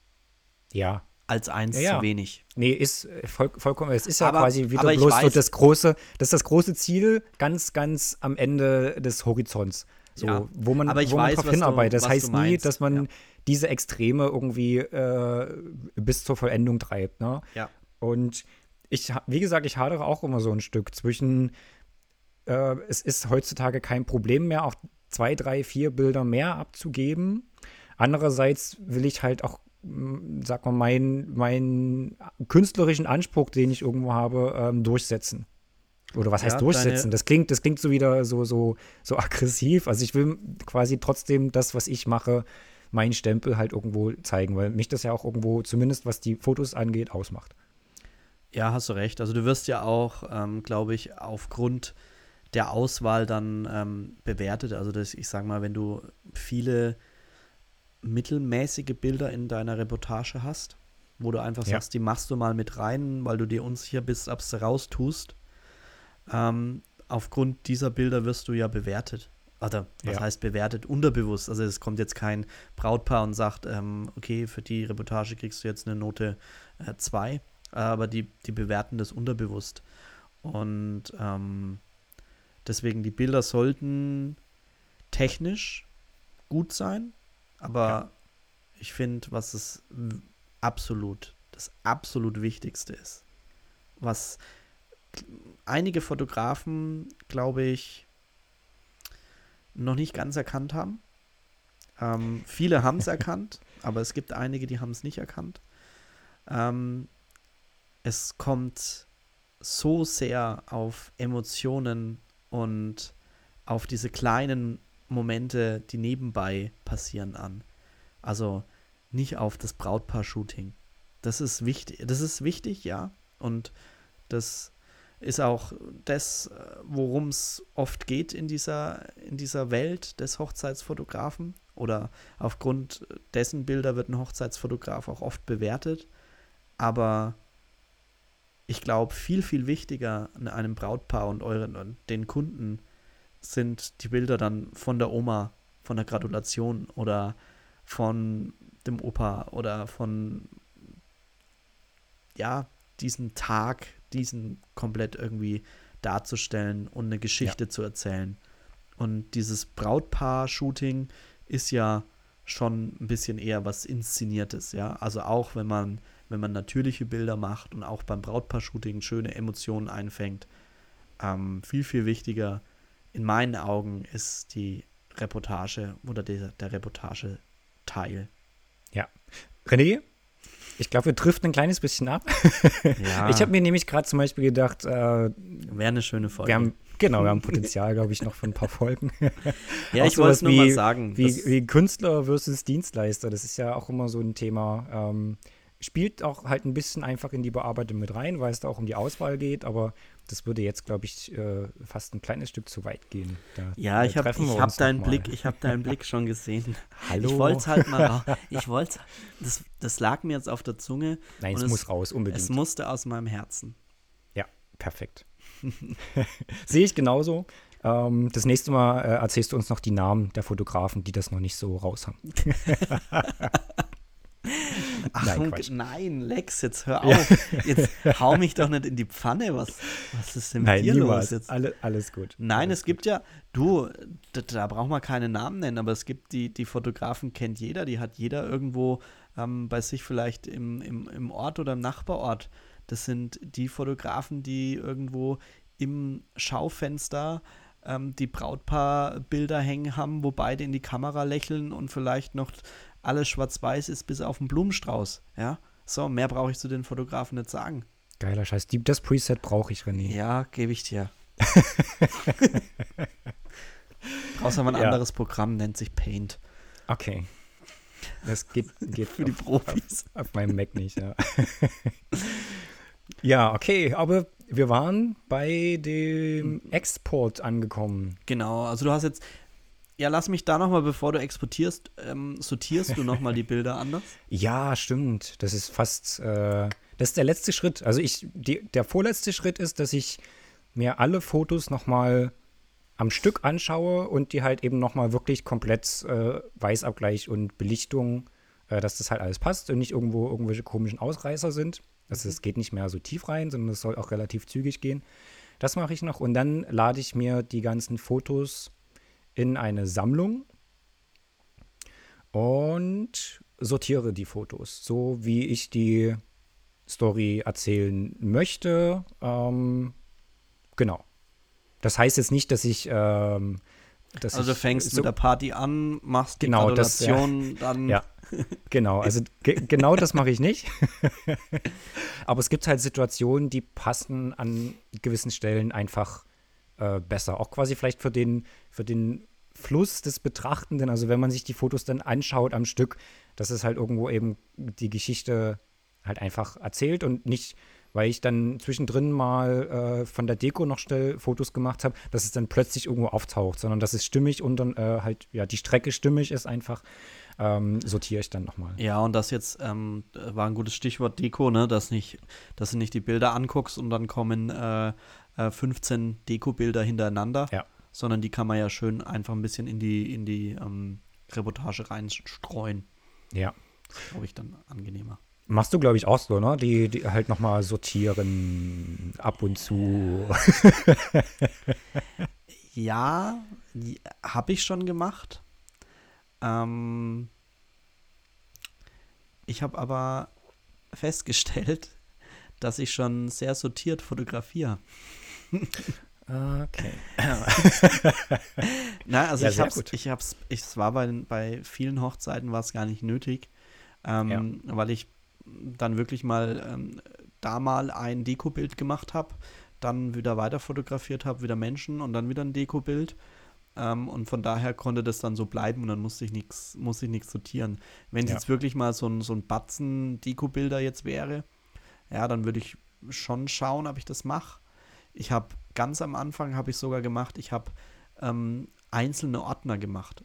B: ja,
A: als eins
B: Ja, ja.
A: zu wenig.
B: Nee, ist äh, voll, vollkommen. Es ist ja
A: Aber-
B: quasi wieder bloß so
A: weiß-
B: das große, das ist das große Ziel ganz, ganz am Ende des Horizonts. So,
A: Ja,
B: wo man,
A: aber ich
B: wo man
A: weiß,
B: drauf
A: was du-
B: hinarbeitet. Das heißt nie, dass man
A: Ja.
B: diese Extreme irgendwie äh, bis zur Vollendung treibt. Ne?
A: Ja.
B: Und ich, wie gesagt, ich hadere auch immer so ein Stück zwischen, äh, es ist heutzutage kein Problem mehr, auch zwei, drei, vier Bilder mehr abzugeben. Andererseits will ich halt auch, m, sag mal, meinen meinen künstlerischen Anspruch, den ich irgendwo habe, ähm, durchsetzen. Oder was heißt
A: Ja,
B: durchsetzen?
A: deine-
B: Das klingt, das klingt so wieder so, so, so aggressiv. Also ich will quasi trotzdem das, was ich mache, meinen Stempel halt irgendwo zeigen, weil mich das ja auch irgendwo, zumindest was die Fotos angeht, ausmacht.
A: Ja, hast du recht. Also du wirst ja auch, ähm, glaube ich, aufgrund der Auswahl dann ähm, bewertet. Also das, ich sage mal, wenn du viele mittelmäßige Bilder in deiner Reportage hast, wo du einfach
B: Ja.
A: sagst, die machst du mal mit rein, weil du dir unsicher bist, ob du raustust. Ähm, aufgrund dieser Bilder wirst du ja bewertet. Oder was
B: Ja.
A: heißt bewertet? Unterbewusst. Also es kommt jetzt kein Brautpaar und sagt, ähm, okay, für die Reportage kriegst du jetzt eine Note 2, aber die, die bewerten das unterbewusst. Und ähm, deswegen, die Bilder sollten technisch gut sein, aber
B: Ja.
A: ich finde, was es absolut, das absolut Wichtigste ist, was einige Fotografen, glaube ich, noch nicht ganz erkannt haben. Ähm, viele haben es erkannt, aber es gibt einige, die haben es nicht erkannt. Ähm, es kommt so sehr auf Emotionen und auf diese kleinen Momente, die nebenbei passieren, an. Also nicht auf das Brautpaar-Shooting. Das ist wichtig. Das ist wichtig, ja. Und das ist auch das, worum es oft geht in dieser, in dieser Welt des Hochzeitsfotografen. Oder aufgrund dessen Bilder wird ein Hochzeitsfotograf auch oft bewertet. Aber ich glaube, viel, viel wichtiger an einem Brautpaar und euren und den Kunden sind die Bilder dann von der Oma, von der Gratulation oder von dem Opa oder von ja, diesen Tag, diesen komplett irgendwie darzustellen und eine Geschichte zu erzählen. Und dieses Brautpaar-Shooting ist ja schon ein bisschen eher was Inszeniertes, ja. Also auch wenn man, wenn man natürliche Bilder macht und auch beim Brautpaar-Shooting schöne Emotionen einfängt, ähm, viel, viel wichtiger in meinen Augen ist die Reportage oder der, der Reportage-Teil.
B: René, ich glaube, wir driften ein kleines bisschen ab.
A: Ja,
B: Ich habe mir nämlich gerade zum Beispiel gedacht, äh,
A: wäre eine schöne Folge.
B: wir haben, genau, wir haben Potenzial, glaube ich, noch für ein paar Folgen.
A: ja,
B: auch
A: ich wollte es nur mal
B: wie-
A: sagen.
B: Wie, wie Künstler versus Dienstleister, das ist ja auch immer so ein Thema. Ähm, spielt auch halt ein bisschen einfach in die Bearbeitung mit rein, weil es da auch um die Auswahl geht, aber das würde jetzt, glaube ich, äh, fast ein kleines Stück zu weit gehen. Da,
A: Ja, ich habe
B: wir
A: hab deinen. Blick, ich habe deinen Blick schon gesehen.
B: Hallo.
A: Ich wollte es halt mal, ich wollte, das, das lag mir jetzt auf der Zunge.
B: Nein, es muss raus, unbedingt.
A: Es musste aus meinem Herzen.
B: Ja, perfekt. Sehe ich genauso. Ähm, das nächste Mal äh, erzählst du uns noch die Namen der Fotografen, die das noch nicht so raus haben.
A: Ach,
B: Nein,
A: nein,
B: Quatsch.
A: nein, Lex, jetzt hör auf. Jetzt hau mich doch nicht in die Pfanne. Was, was ist denn mit
B: Nein,
A: dir
B: niemals.
A: los jetzt?
B: Alle, alles gut.
A: Nein,
B: alles
A: es gibt ja, du, da, da braucht man keine Namen nennen, aber es gibt die, die Fotografen kennt jeder, die hat jeder irgendwo ähm, bei sich vielleicht im, im, im Ort oder im Nachbarort. Das sind die Fotografen, die irgendwo im Schaufenster ähm, die Brautpaarbilder hängen haben, wo beide in die Kamera lächeln und vielleicht noch alles schwarz-weiß ist, bis auf den Blumenstrauß. Ja, so, mehr brauche ich zu den Fotografen nicht sagen.
B: Geiler Scheiß. Die, das Preset brauche ich, René.
A: Ja, gebe ich dir. Brauchst aber ein
B: Ja.
A: anderes Programm, nennt sich Paint.
B: Okay. Das geht, geht
A: Für die
B: auf,
A: Profis.
B: Auf, auf meinem Mac nicht, ja. ja, okay, aber wir waren bei dem Export angekommen.
A: Genau, also du hast jetzt. Ja, lass mich da nochmal, bevor du exportierst, ähm, sortierst du nochmal die Bilder anders?
B: Ja, stimmt. Das ist fast, äh, das ist der letzte Schritt. Also ich, die, der vorletzte Schritt ist, dass ich mir alle Fotos nochmal am Stück anschaue und die halt eben nochmal wirklich komplett äh, Weißabgleich und Belichtung, äh, dass das halt alles passt und nicht irgendwo irgendwelche komischen Ausreißer sind. Also es geht nicht mehr so tief rein, sondern es soll auch relativ zügig gehen. Das mache ich noch und dann lade ich mir die ganzen Fotos in eine Sammlung und sortiere die Fotos, so wie ich die Story erzählen möchte. Ähm, genau. Das heißt jetzt nicht, dass ich. Ähm, dass
A: Also
B: ich
A: fängst
B: so,
A: mit der Party an, machst die
B: Genau, das, ja.
A: Gratulation, dann.
B: Ja, genau. Also ge genau das mache ich nicht. Aber es gibt halt Situationen, die passen an gewissen Stellen einfach äh, besser. Auch quasi vielleicht für den, für den Fluss des Betrachtenden. Also wenn man sich die Fotos dann anschaut am Stück, dass es halt irgendwo eben die Geschichte halt einfach erzählt und nicht, weil ich dann zwischendrin mal äh, von der Deko noch schnell Fotos gemacht habe, dass es dann plötzlich irgendwo auftaucht, sondern dass es stimmig und dann äh, halt, ja, die Strecke stimmig ist einfach, ähm, sortiere ich dann nochmal.
A: Ja, und das jetzt ähm, war ein gutes Stichwort Deko, ne? Dass nicht, dass du nicht die Bilder anguckst und dann kommen äh, äh, 15 Deko-Bilder hintereinander,
B: Ja.
A: sondern die kann man ja schön einfach ein bisschen in die, in die ähm, Reportage reinstreuen.
B: Ja.
A: Glaube ich dann angenehmer.
B: Machst du, glaube ich, auch so, ne? Die, die halt nochmal sortieren ab und zu.
A: Ja, habe ich schon gemacht. Ähm, ich habe aber festgestellt, dass ich schon sehr sortiert fotografiere.
B: Okay.
A: Na, also
B: Ja,
A: ich hab's,
B: gut.
A: ich hab's, ich, es war bei, bei vielen Hochzeiten war es gar nicht nötig, ähm, weil ich dann wirklich mal ähm, da mal ein Dekobild gemacht habe, dann wieder weiter fotografiert habe, wieder Menschen und dann wieder ein Dekobild. Ähm, und von daher konnte das dann so bleiben und dann musste ich nichts, musste ich nichts sortieren. Wenn es
B: Ja.
A: jetzt wirklich mal so ein, so ein Batzen Dekobilder jetzt wäre, ja, dann würde ich schon schauen, ob ich das mache. Ich habe ganz am Anfang habe ich sogar gemacht, ich habe ähm, einzelne Ordner gemacht.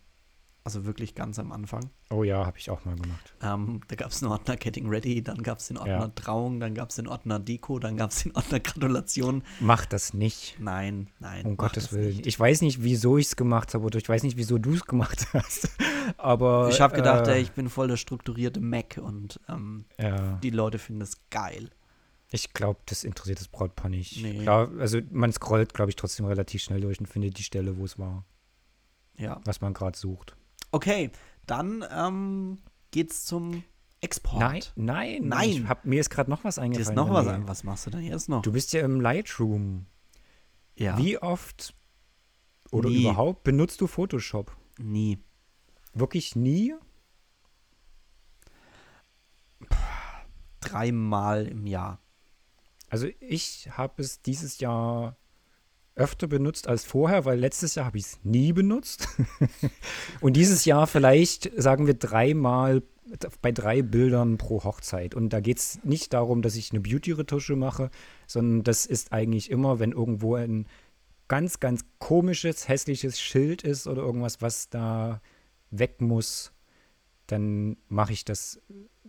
A: Also wirklich ganz am Anfang.
B: Oh ja, habe ich auch mal gemacht.
A: Ähm, da gab es den Ordner Getting Ready, dann gab es den Ordner
B: Ja.
A: Trauung, dann gab es den Ordner Deko, dann gab es den Ordner Gratulation.
B: Mach das nicht.
A: Nein, nein.
B: Um Gottes Willen.
A: nicht.
B: Ich weiß nicht, wieso ich es gemacht habe oder ich weiß nicht, wieso du es gemacht hast. Aber.
A: Ich habe gedacht,
B: äh,
A: ey, ich bin voll der strukturierte Mac und ähm,
B: Ja.
A: die Leute finden das geil.
B: Ich glaube, das interessiert das Brautpaar nicht.
A: Nee.
B: Klar, also man scrollt, glaube ich, trotzdem relativ schnell durch und findet die Stelle, wo es war,
A: Ja.
B: was man gerade sucht.
A: Okay, dann ähm, geht's zum Export.
B: Nein, nein,
A: Nein.
B: Ich hab, mir ist gerade noch was
A: Dir
B: eingefallen.
A: ist noch was an. Was machst du denn jetzt noch?
B: Du bist ja im Lightroom.
A: ja.
B: Wie oft oder
A: Nie.
B: überhaupt benutzt du Photoshop?
A: Nie.
B: Wirklich nie?
A: Dreimal im Jahr.
B: Also ich habe es dieses Jahr öfter benutzt als vorher, weil letztes Jahr habe ich es nie benutzt. und dieses Jahr vielleicht, sagen wir, dreimal bei drei Bildern pro Hochzeit. Und da geht es nicht darum, dass ich eine Beauty-Retusche mache, sondern das ist eigentlich immer, wenn irgendwo ein ganz, ganz komisches, hässliches Schild ist oder irgendwas, was da weg muss, dann mache ich das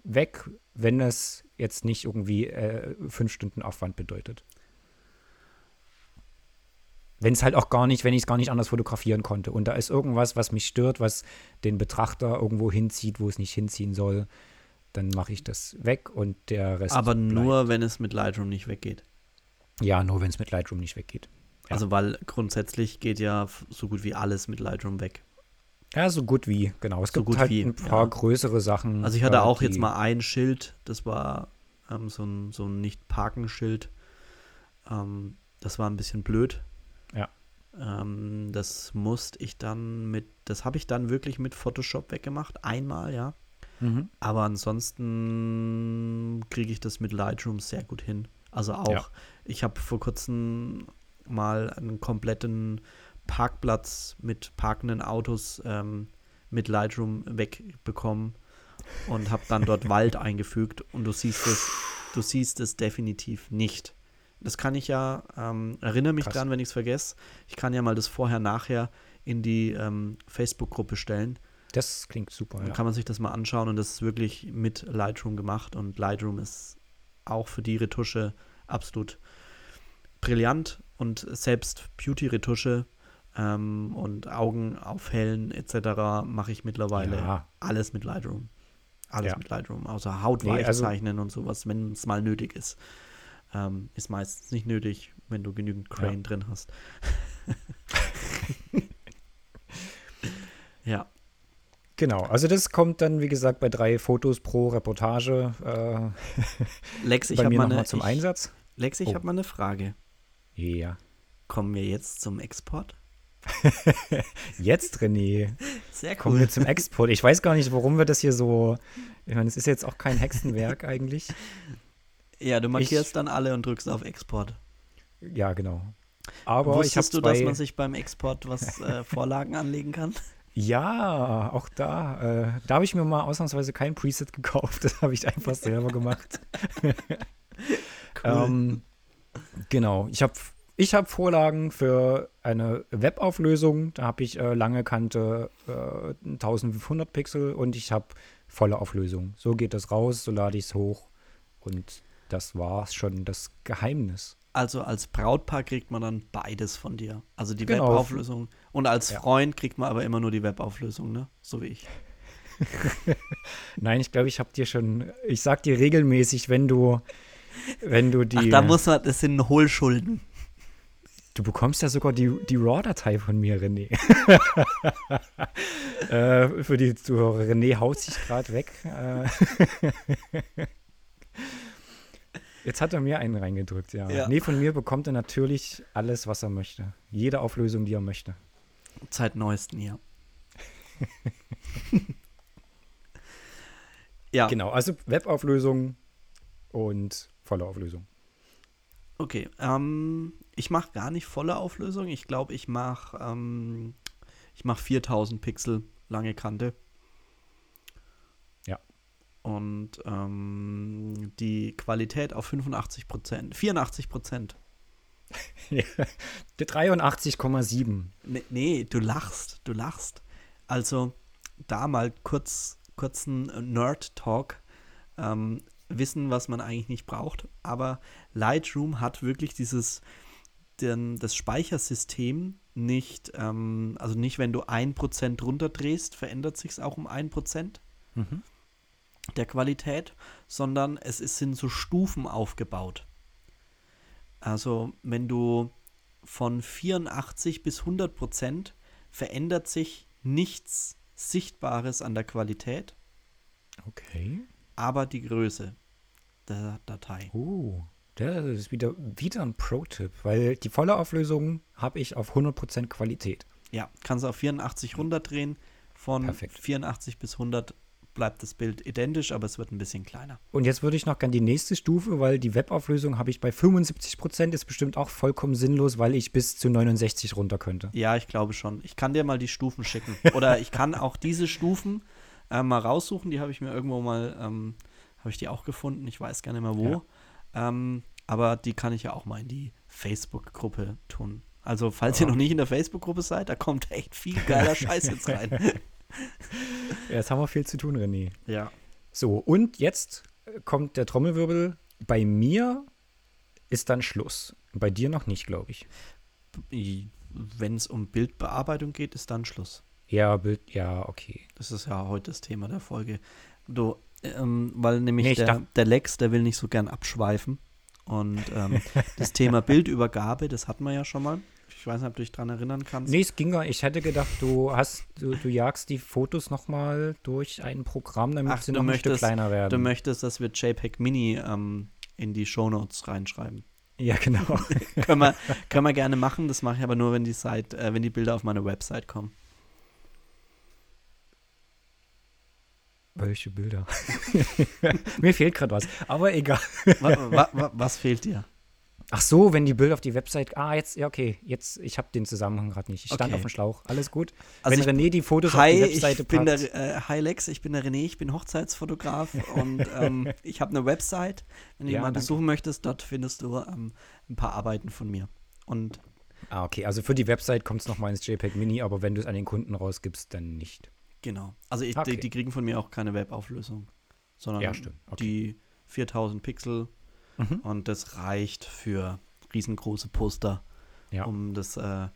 B: weg, wenn es jetzt nicht irgendwie äh, fünf Stunden Aufwand bedeutet. Wenn es halt auch gar nicht, wenn ich es gar nicht anders fotografieren konnte. Und da ist irgendwas, was mich stört, was den Betrachter irgendwo hinzieht, wo es nicht hinziehen soll, dann mache ich das weg und der Rest.
A: Aber
B: bleibt.
A: nur, wenn es mit Lightroom nicht weggeht.
B: Ja, nur wenn es mit Lightroom nicht weggeht. Ja.
A: Also, weil grundsätzlich geht ja so gut wie alles mit Lightroom weg.
B: Ja, so gut wie, genau. Es
A: So
B: gibt
A: gut
B: halt
A: wie,
B: ein paar
A: ja.
B: größere Sachen.
A: Also, ich hatte
B: äh,
A: auch jetzt mal ein Schild, das war ähm, so ein, so ein Nicht-Parken-Schild. Ähm, das war ein bisschen blöd. Ähm, das musste ich dann mit, das habe ich dann wirklich mit Photoshop weggemacht, einmal, ja.
B: Mhm.
A: Aber ansonsten kriege ich das mit Lightroom sehr gut hin. Also auch,
B: Ja.
A: ich habe vor kurzem mal einen kompletten Parkplatz mit parkenden Autos ähm, mit Lightroom wegbekommen und habe dann dort Wald eingefügt und du siehst es, du siehst es definitiv nicht. Das kann ich ja, ähm, erinnere mich
B: Krass.
A: dran, wenn ich es vergesse. Ich kann ja mal das vorher-nachher in die ähm, Facebook-Gruppe stellen.
B: Das klingt super,
A: Dann
B: ja.
A: kann man sich das mal anschauen und das ist wirklich mit Lightroom gemacht und Lightroom ist auch für die Retusche absolut brillant und selbst Beauty-Retusche ähm, und Augen aufhellen etc. mache ich mittlerweile
B: Ja.
A: alles mit Lightroom. Alles
B: Ja.
A: mit Lightroom, außer Haut
B: Nee,
A: weich
B: also-
A: zeichnen und sowas, wenn es mal nötig ist. Ähm, ist meistens nicht nötig, wenn du genügend Crane drin hast. ja,
B: Genau, also das kommt dann, wie gesagt, bei drei Fotos pro Reportage äh,
A: Lex, ich
B: bei
A: habe
B: mir
A: mal,
B: nochmal
A: eine-
B: zum
A: ich-
B: Einsatz.
A: Lex, ich
B: Oh.
A: habe mal eine Frage.
B: Ja.
A: Kommen wir jetzt zum Export?
B: Jetzt, René,
A: Sehr
B: kommen wir zum Export. Ich weiß gar nicht, warum wir das hier so. Ich meine, es ist jetzt auch kein Hexenwerk eigentlich.
A: Ja, du markierst
B: Ich-
A: dann alle und drückst auf Export.
B: Ja, genau. Aber
A: Wusstest du, dass man sich beim Export was äh, Vorlagen anlegen kann?
B: ja, auch da. Äh, da habe ich mir mal ausnahmsweise kein Preset gekauft. Das habe ich einfach selber gemacht. Ähm, genau. Ich habe ich hab Vorlagen für eine Webauflösung. Da habe ich äh, lange Kante äh, 1500 Pixel und ich habe volle Auflösung. So geht das raus, so lade ich es hoch. Und das war's schon, das Geheimnis.
A: Also als Brautpaar kriegt man dann beides von dir. Also die
B: Genau.
A: Webauflösung. Und als
B: Ja.
A: Freund kriegt man aber immer nur die Webauflösung, ne? So wie ich.
B: Nein, ich glaube, ich habe dir schon, ich sag dir regelmäßig, wenn du, wenn du die,
A: Ach, da muss man, das sind Hohlschulden.
B: du bekommst ja sogar die, die RAW-Datei von mir, René. äh, für die Zuhörer, René haut sich gerade weg. Äh, Jetzt hat er mir einen reingedrückt, ja.
A: Ja.
B: Nee, von mir bekommt er natürlich alles, was er möchte. Jede Auflösung, die er möchte.
A: Seit neuesten, ja. ja,
B: Genau, also Webauflösung und volle Auflösung.
A: okay. Ähm, ich mache gar nicht volle Auflösung. Ich glaube, ich mache ähm, ich mach 4000 Pixel lange Kante. Und ähm, die Qualität auf 85 Prozent, 84 Prozent.
B: Ja. Die 83,7.
A: Nee, nee, du lachst, du lachst. Also, da mal kurz, kurzen Nerd-Talk. Ähm, wissen, was man eigentlich nicht braucht. Aber Lightroom hat wirklich dieses, den, das Speichersystem nicht, ähm, also nicht, wenn du 1% runterdrehst, verändert sich es auch um 1%
B: Mhm.
A: Der Qualität, sondern es ist, sind so Stufen aufgebaut. Also wenn du von 84 bis 100 Prozent verändert sich nichts Sichtbares an der Qualität,
B: Okay.
A: aber die Größe der Datei.
B: Oh, das ist wieder, wieder ein Pro-Tipp, weil die volle Auflösung habe ich auf 100% Qualität.
A: Ja, kannst du auf 84 runterdrehen. Von
B: Perfekt.
A: 84 bis 100 bleibt das Bild identisch, aber es wird ein bisschen kleiner.
B: Und jetzt würde ich noch gerne die nächste Stufe, weil die Webauflösung habe ich bei 75%, ist bestimmt auch vollkommen sinnlos, weil ich bis zu 69 runter könnte.
A: Ja, ich glaube schon. Ich kann dir mal die Stufen schicken. Oder ich kann auch diese Stufen äh, mal raussuchen. Die habe ich mir irgendwo mal, ähm, habe ich die auch gefunden. Ich weiß gar nicht mehr wo. Ähm, aber die kann ich ja auch mal in die Facebook-Gruppe tun. Also, falls ihr
B: Ja.
A: noch nicht in der Facebook-Gruppe seid, da kommt echt viel geiler Scheiß jetzt rein.
B: Ja, jetzt haben wir viel zu tun, René.
A: ja.
B: So, und jetzt kommt der Trommelwirbel. Bei mir ist dann Schluss. Bei dir noch nicht, glaube ich.
A: Wenn es um Bildbearbeitung geht, ist dann Schluss.
B: Ja, Bild, ja, okay.
A: Das ist ja heute das Thema der Folge. Du, ähm, weil nämlich
B: Nee,
A: der, der Lex, der will nicht so gern abschweifen. Und ähm, das Thema Bildübergabe, das hatten wir ja schon mal. Ich weiß nicht, ob du dich daran erinnern kannst.
B: Nee, es ging gar Ich hätte gedacht, du hast, du, du jagst die Fotos nochmal durch ein Programm, damit
A: Ach,
B: sie noch ein Stück
A: möchtest-
B: kleiner werden.
A: Du möchtest, dass wir JPEG Mini ähm, in die Shownotes reinschreiben.
B: Ja, genau.
A: können, wir, können wir gerne machen. Das mache ich aber nur, wenn die, Seite, äh, wenn die Bilder auf meine Website kommen.
B: Welche Bilder? Mir fehlt gerade was, aber egal.
A: wa, wa, wa, was fehlt dir?
B: Ach so, wenn die Bilder auf die Website. Ah, jetzt, ja, okay. Jetzt, ich habe den Zusammenhang gerade nicht. Ich stand
A: Okay.
B: auf dem Schlauch. Alles gut.
A: Also
B: wenn René die Fotos
A: Hi,
B: auf die Webseite
A: ich bin
B: packt.
A: der, äh, hi Lex, ich bin der René, ich bin Hochzeitsfotograf und ähm, ich habe eine Website. Wenn du
B: Ja,
A: die mal
B: danke.
A: besuchen möchtest, dort findest du ähm, ein paar Arbeiten von mir. Und
B: ah, okay. Also für die Website kommt es nochmal ins JPEG Mini, aber wenn du es an den Kunden rausgibst, dann nicht.
A: genau, also ich,
B: Okay.
A: die, die kriegen von mir auch keine Webauflösung, sondern
B: Ja. Okay.
A: die 4000 Pixel
B: Mhm.
A: und das reicht für riesengroße Poster,
B: Ja.
A: um das äh,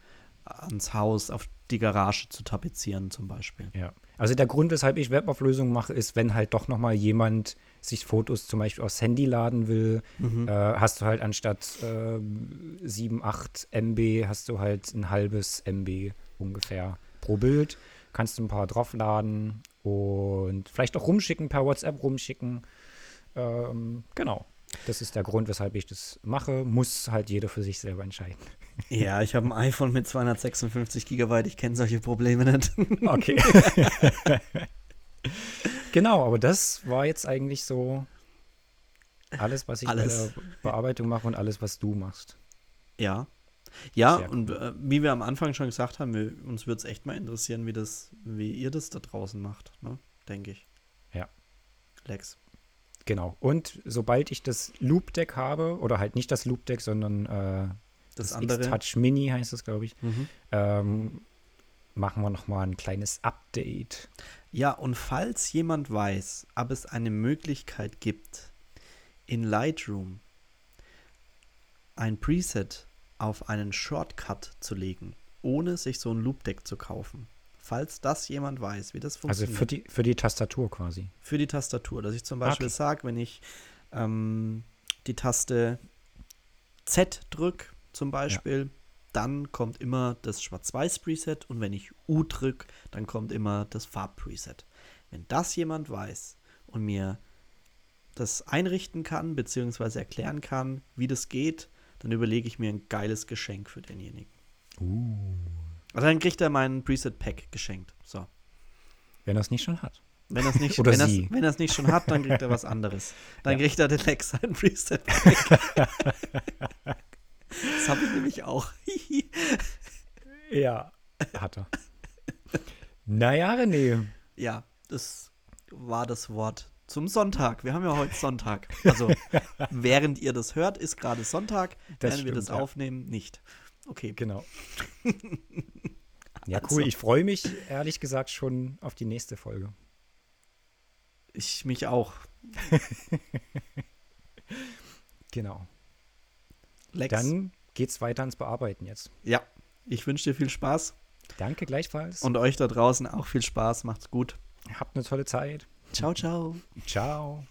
A: ans Haus, auf die Garage zu tapezieren zum Beispiel.
B: Ja. Also der Grund, weshalb ich Webauflösung mache, ist, wenn halt doch nochmal jemand sich Fotos zum Beispiel aufs Handy laden will,
A: Mhm.
B: äh, hast du halt anstatt äh, 7, 8 MB, hast du halt ein halbes MB ungefähr pro Bild. Kannst du ein paar draufladen und vielleicht auch rumschicken, per WhatsApp rumschicken. Ähm, genau. Das ist der Grund, weshalb ich das mache. Muss halt jeder für sich selber entscheiden.
A: Ja, ich habe ein iPhone mit 256 Gigabyte, ich kenne solche Probleme nicht.
B: Okay. genau, aber das war jetzt eigentlich so alles, was ich
A: Alles.
B: bei der Bearbeitung mache und alles, was du machst.
A: Ja. Ja,
B: Sehr
A: und äh, wie wir am Anfang schon gesagt haben, wir, uns würde es echt mal interessieren, wie, das, wie ihr das da draußen macht, ne? denke ich.
B: Ja.
A: Lex.
B: Genau. Und sobald ich das Loop Deck habe, oder halt nicht das Loop Deck, sondern äh,
A: Das,
B: das,
A: andere.
B: X-Touch Mini heißt das, glaube ich,
A: Mhm.
B: ähm, machen wir nochmal ein kleines Update.
A: Ja, und falls jemand weiß, ob es eine Möglichkeit gibt, in Lightroom ein Preset auf einen Shortcut zu legen, ohne sich so ein Loop Deck zu kaufen. Falls das jemand weiß, wie das
B: Also
A: funktioniert.
B: für die, für die Tastatur quasi.
A: für die Tastatur. Dass ich zum Beispiel
B: Okay.
A: sage, wenn ich ähm, die Taste Z drücke, zum Beispiel, dann kommt immer das Schwarz-Weiß-Preset und wenn ich U drücke, dann kommt immer das Farb-Preset. Wenn das jemand weiß und mir das einrichten kann, beziehungsweise erklären kann, wie das geht, dann überlege ich mir ein geiles Geschenk für denjenigen. Also dann kriegt er mein Preset-Pack geschenkt. So.
B: Wenn er es nicht schon hat.
A: Wenn er es nicht,
B: Oder
A: wenn
B: sie.
A: wenn er's nicht schon hat, dann kriegt er was anderes. Dann
B: Ja.
A: kriegt er den Lex sein Preset. das habe ich nämlich auch.
B: Ja, hat er. naja, René.
A: ja, das war das Wort zum Sonntag. Wir haben ja heute Sonntag. Also, während ihr das hört, ist gerade Sonntag.
B: Das
A: während wir das
B: stimmt, ja.
A: aufnehmen, nicht. Okay.
B: Genau. ja,
A: Also.
B: cool. Ich freue mich ehrlich gesagt schon auf die nächste Folge.
A: Ich mich auch.
B: Genau.
A: Lex.
B: Dann geht's weiter ans Bearbeiten jetzt.
A: ja, ich wünsche dir viel Spaß
B: Danke gleichfalls.
A: und euch da draußen auch viel Spaß. Macht's gut.
B: habt eine tolle Zeit.
A: Ciao, ciao.
B: Ciao.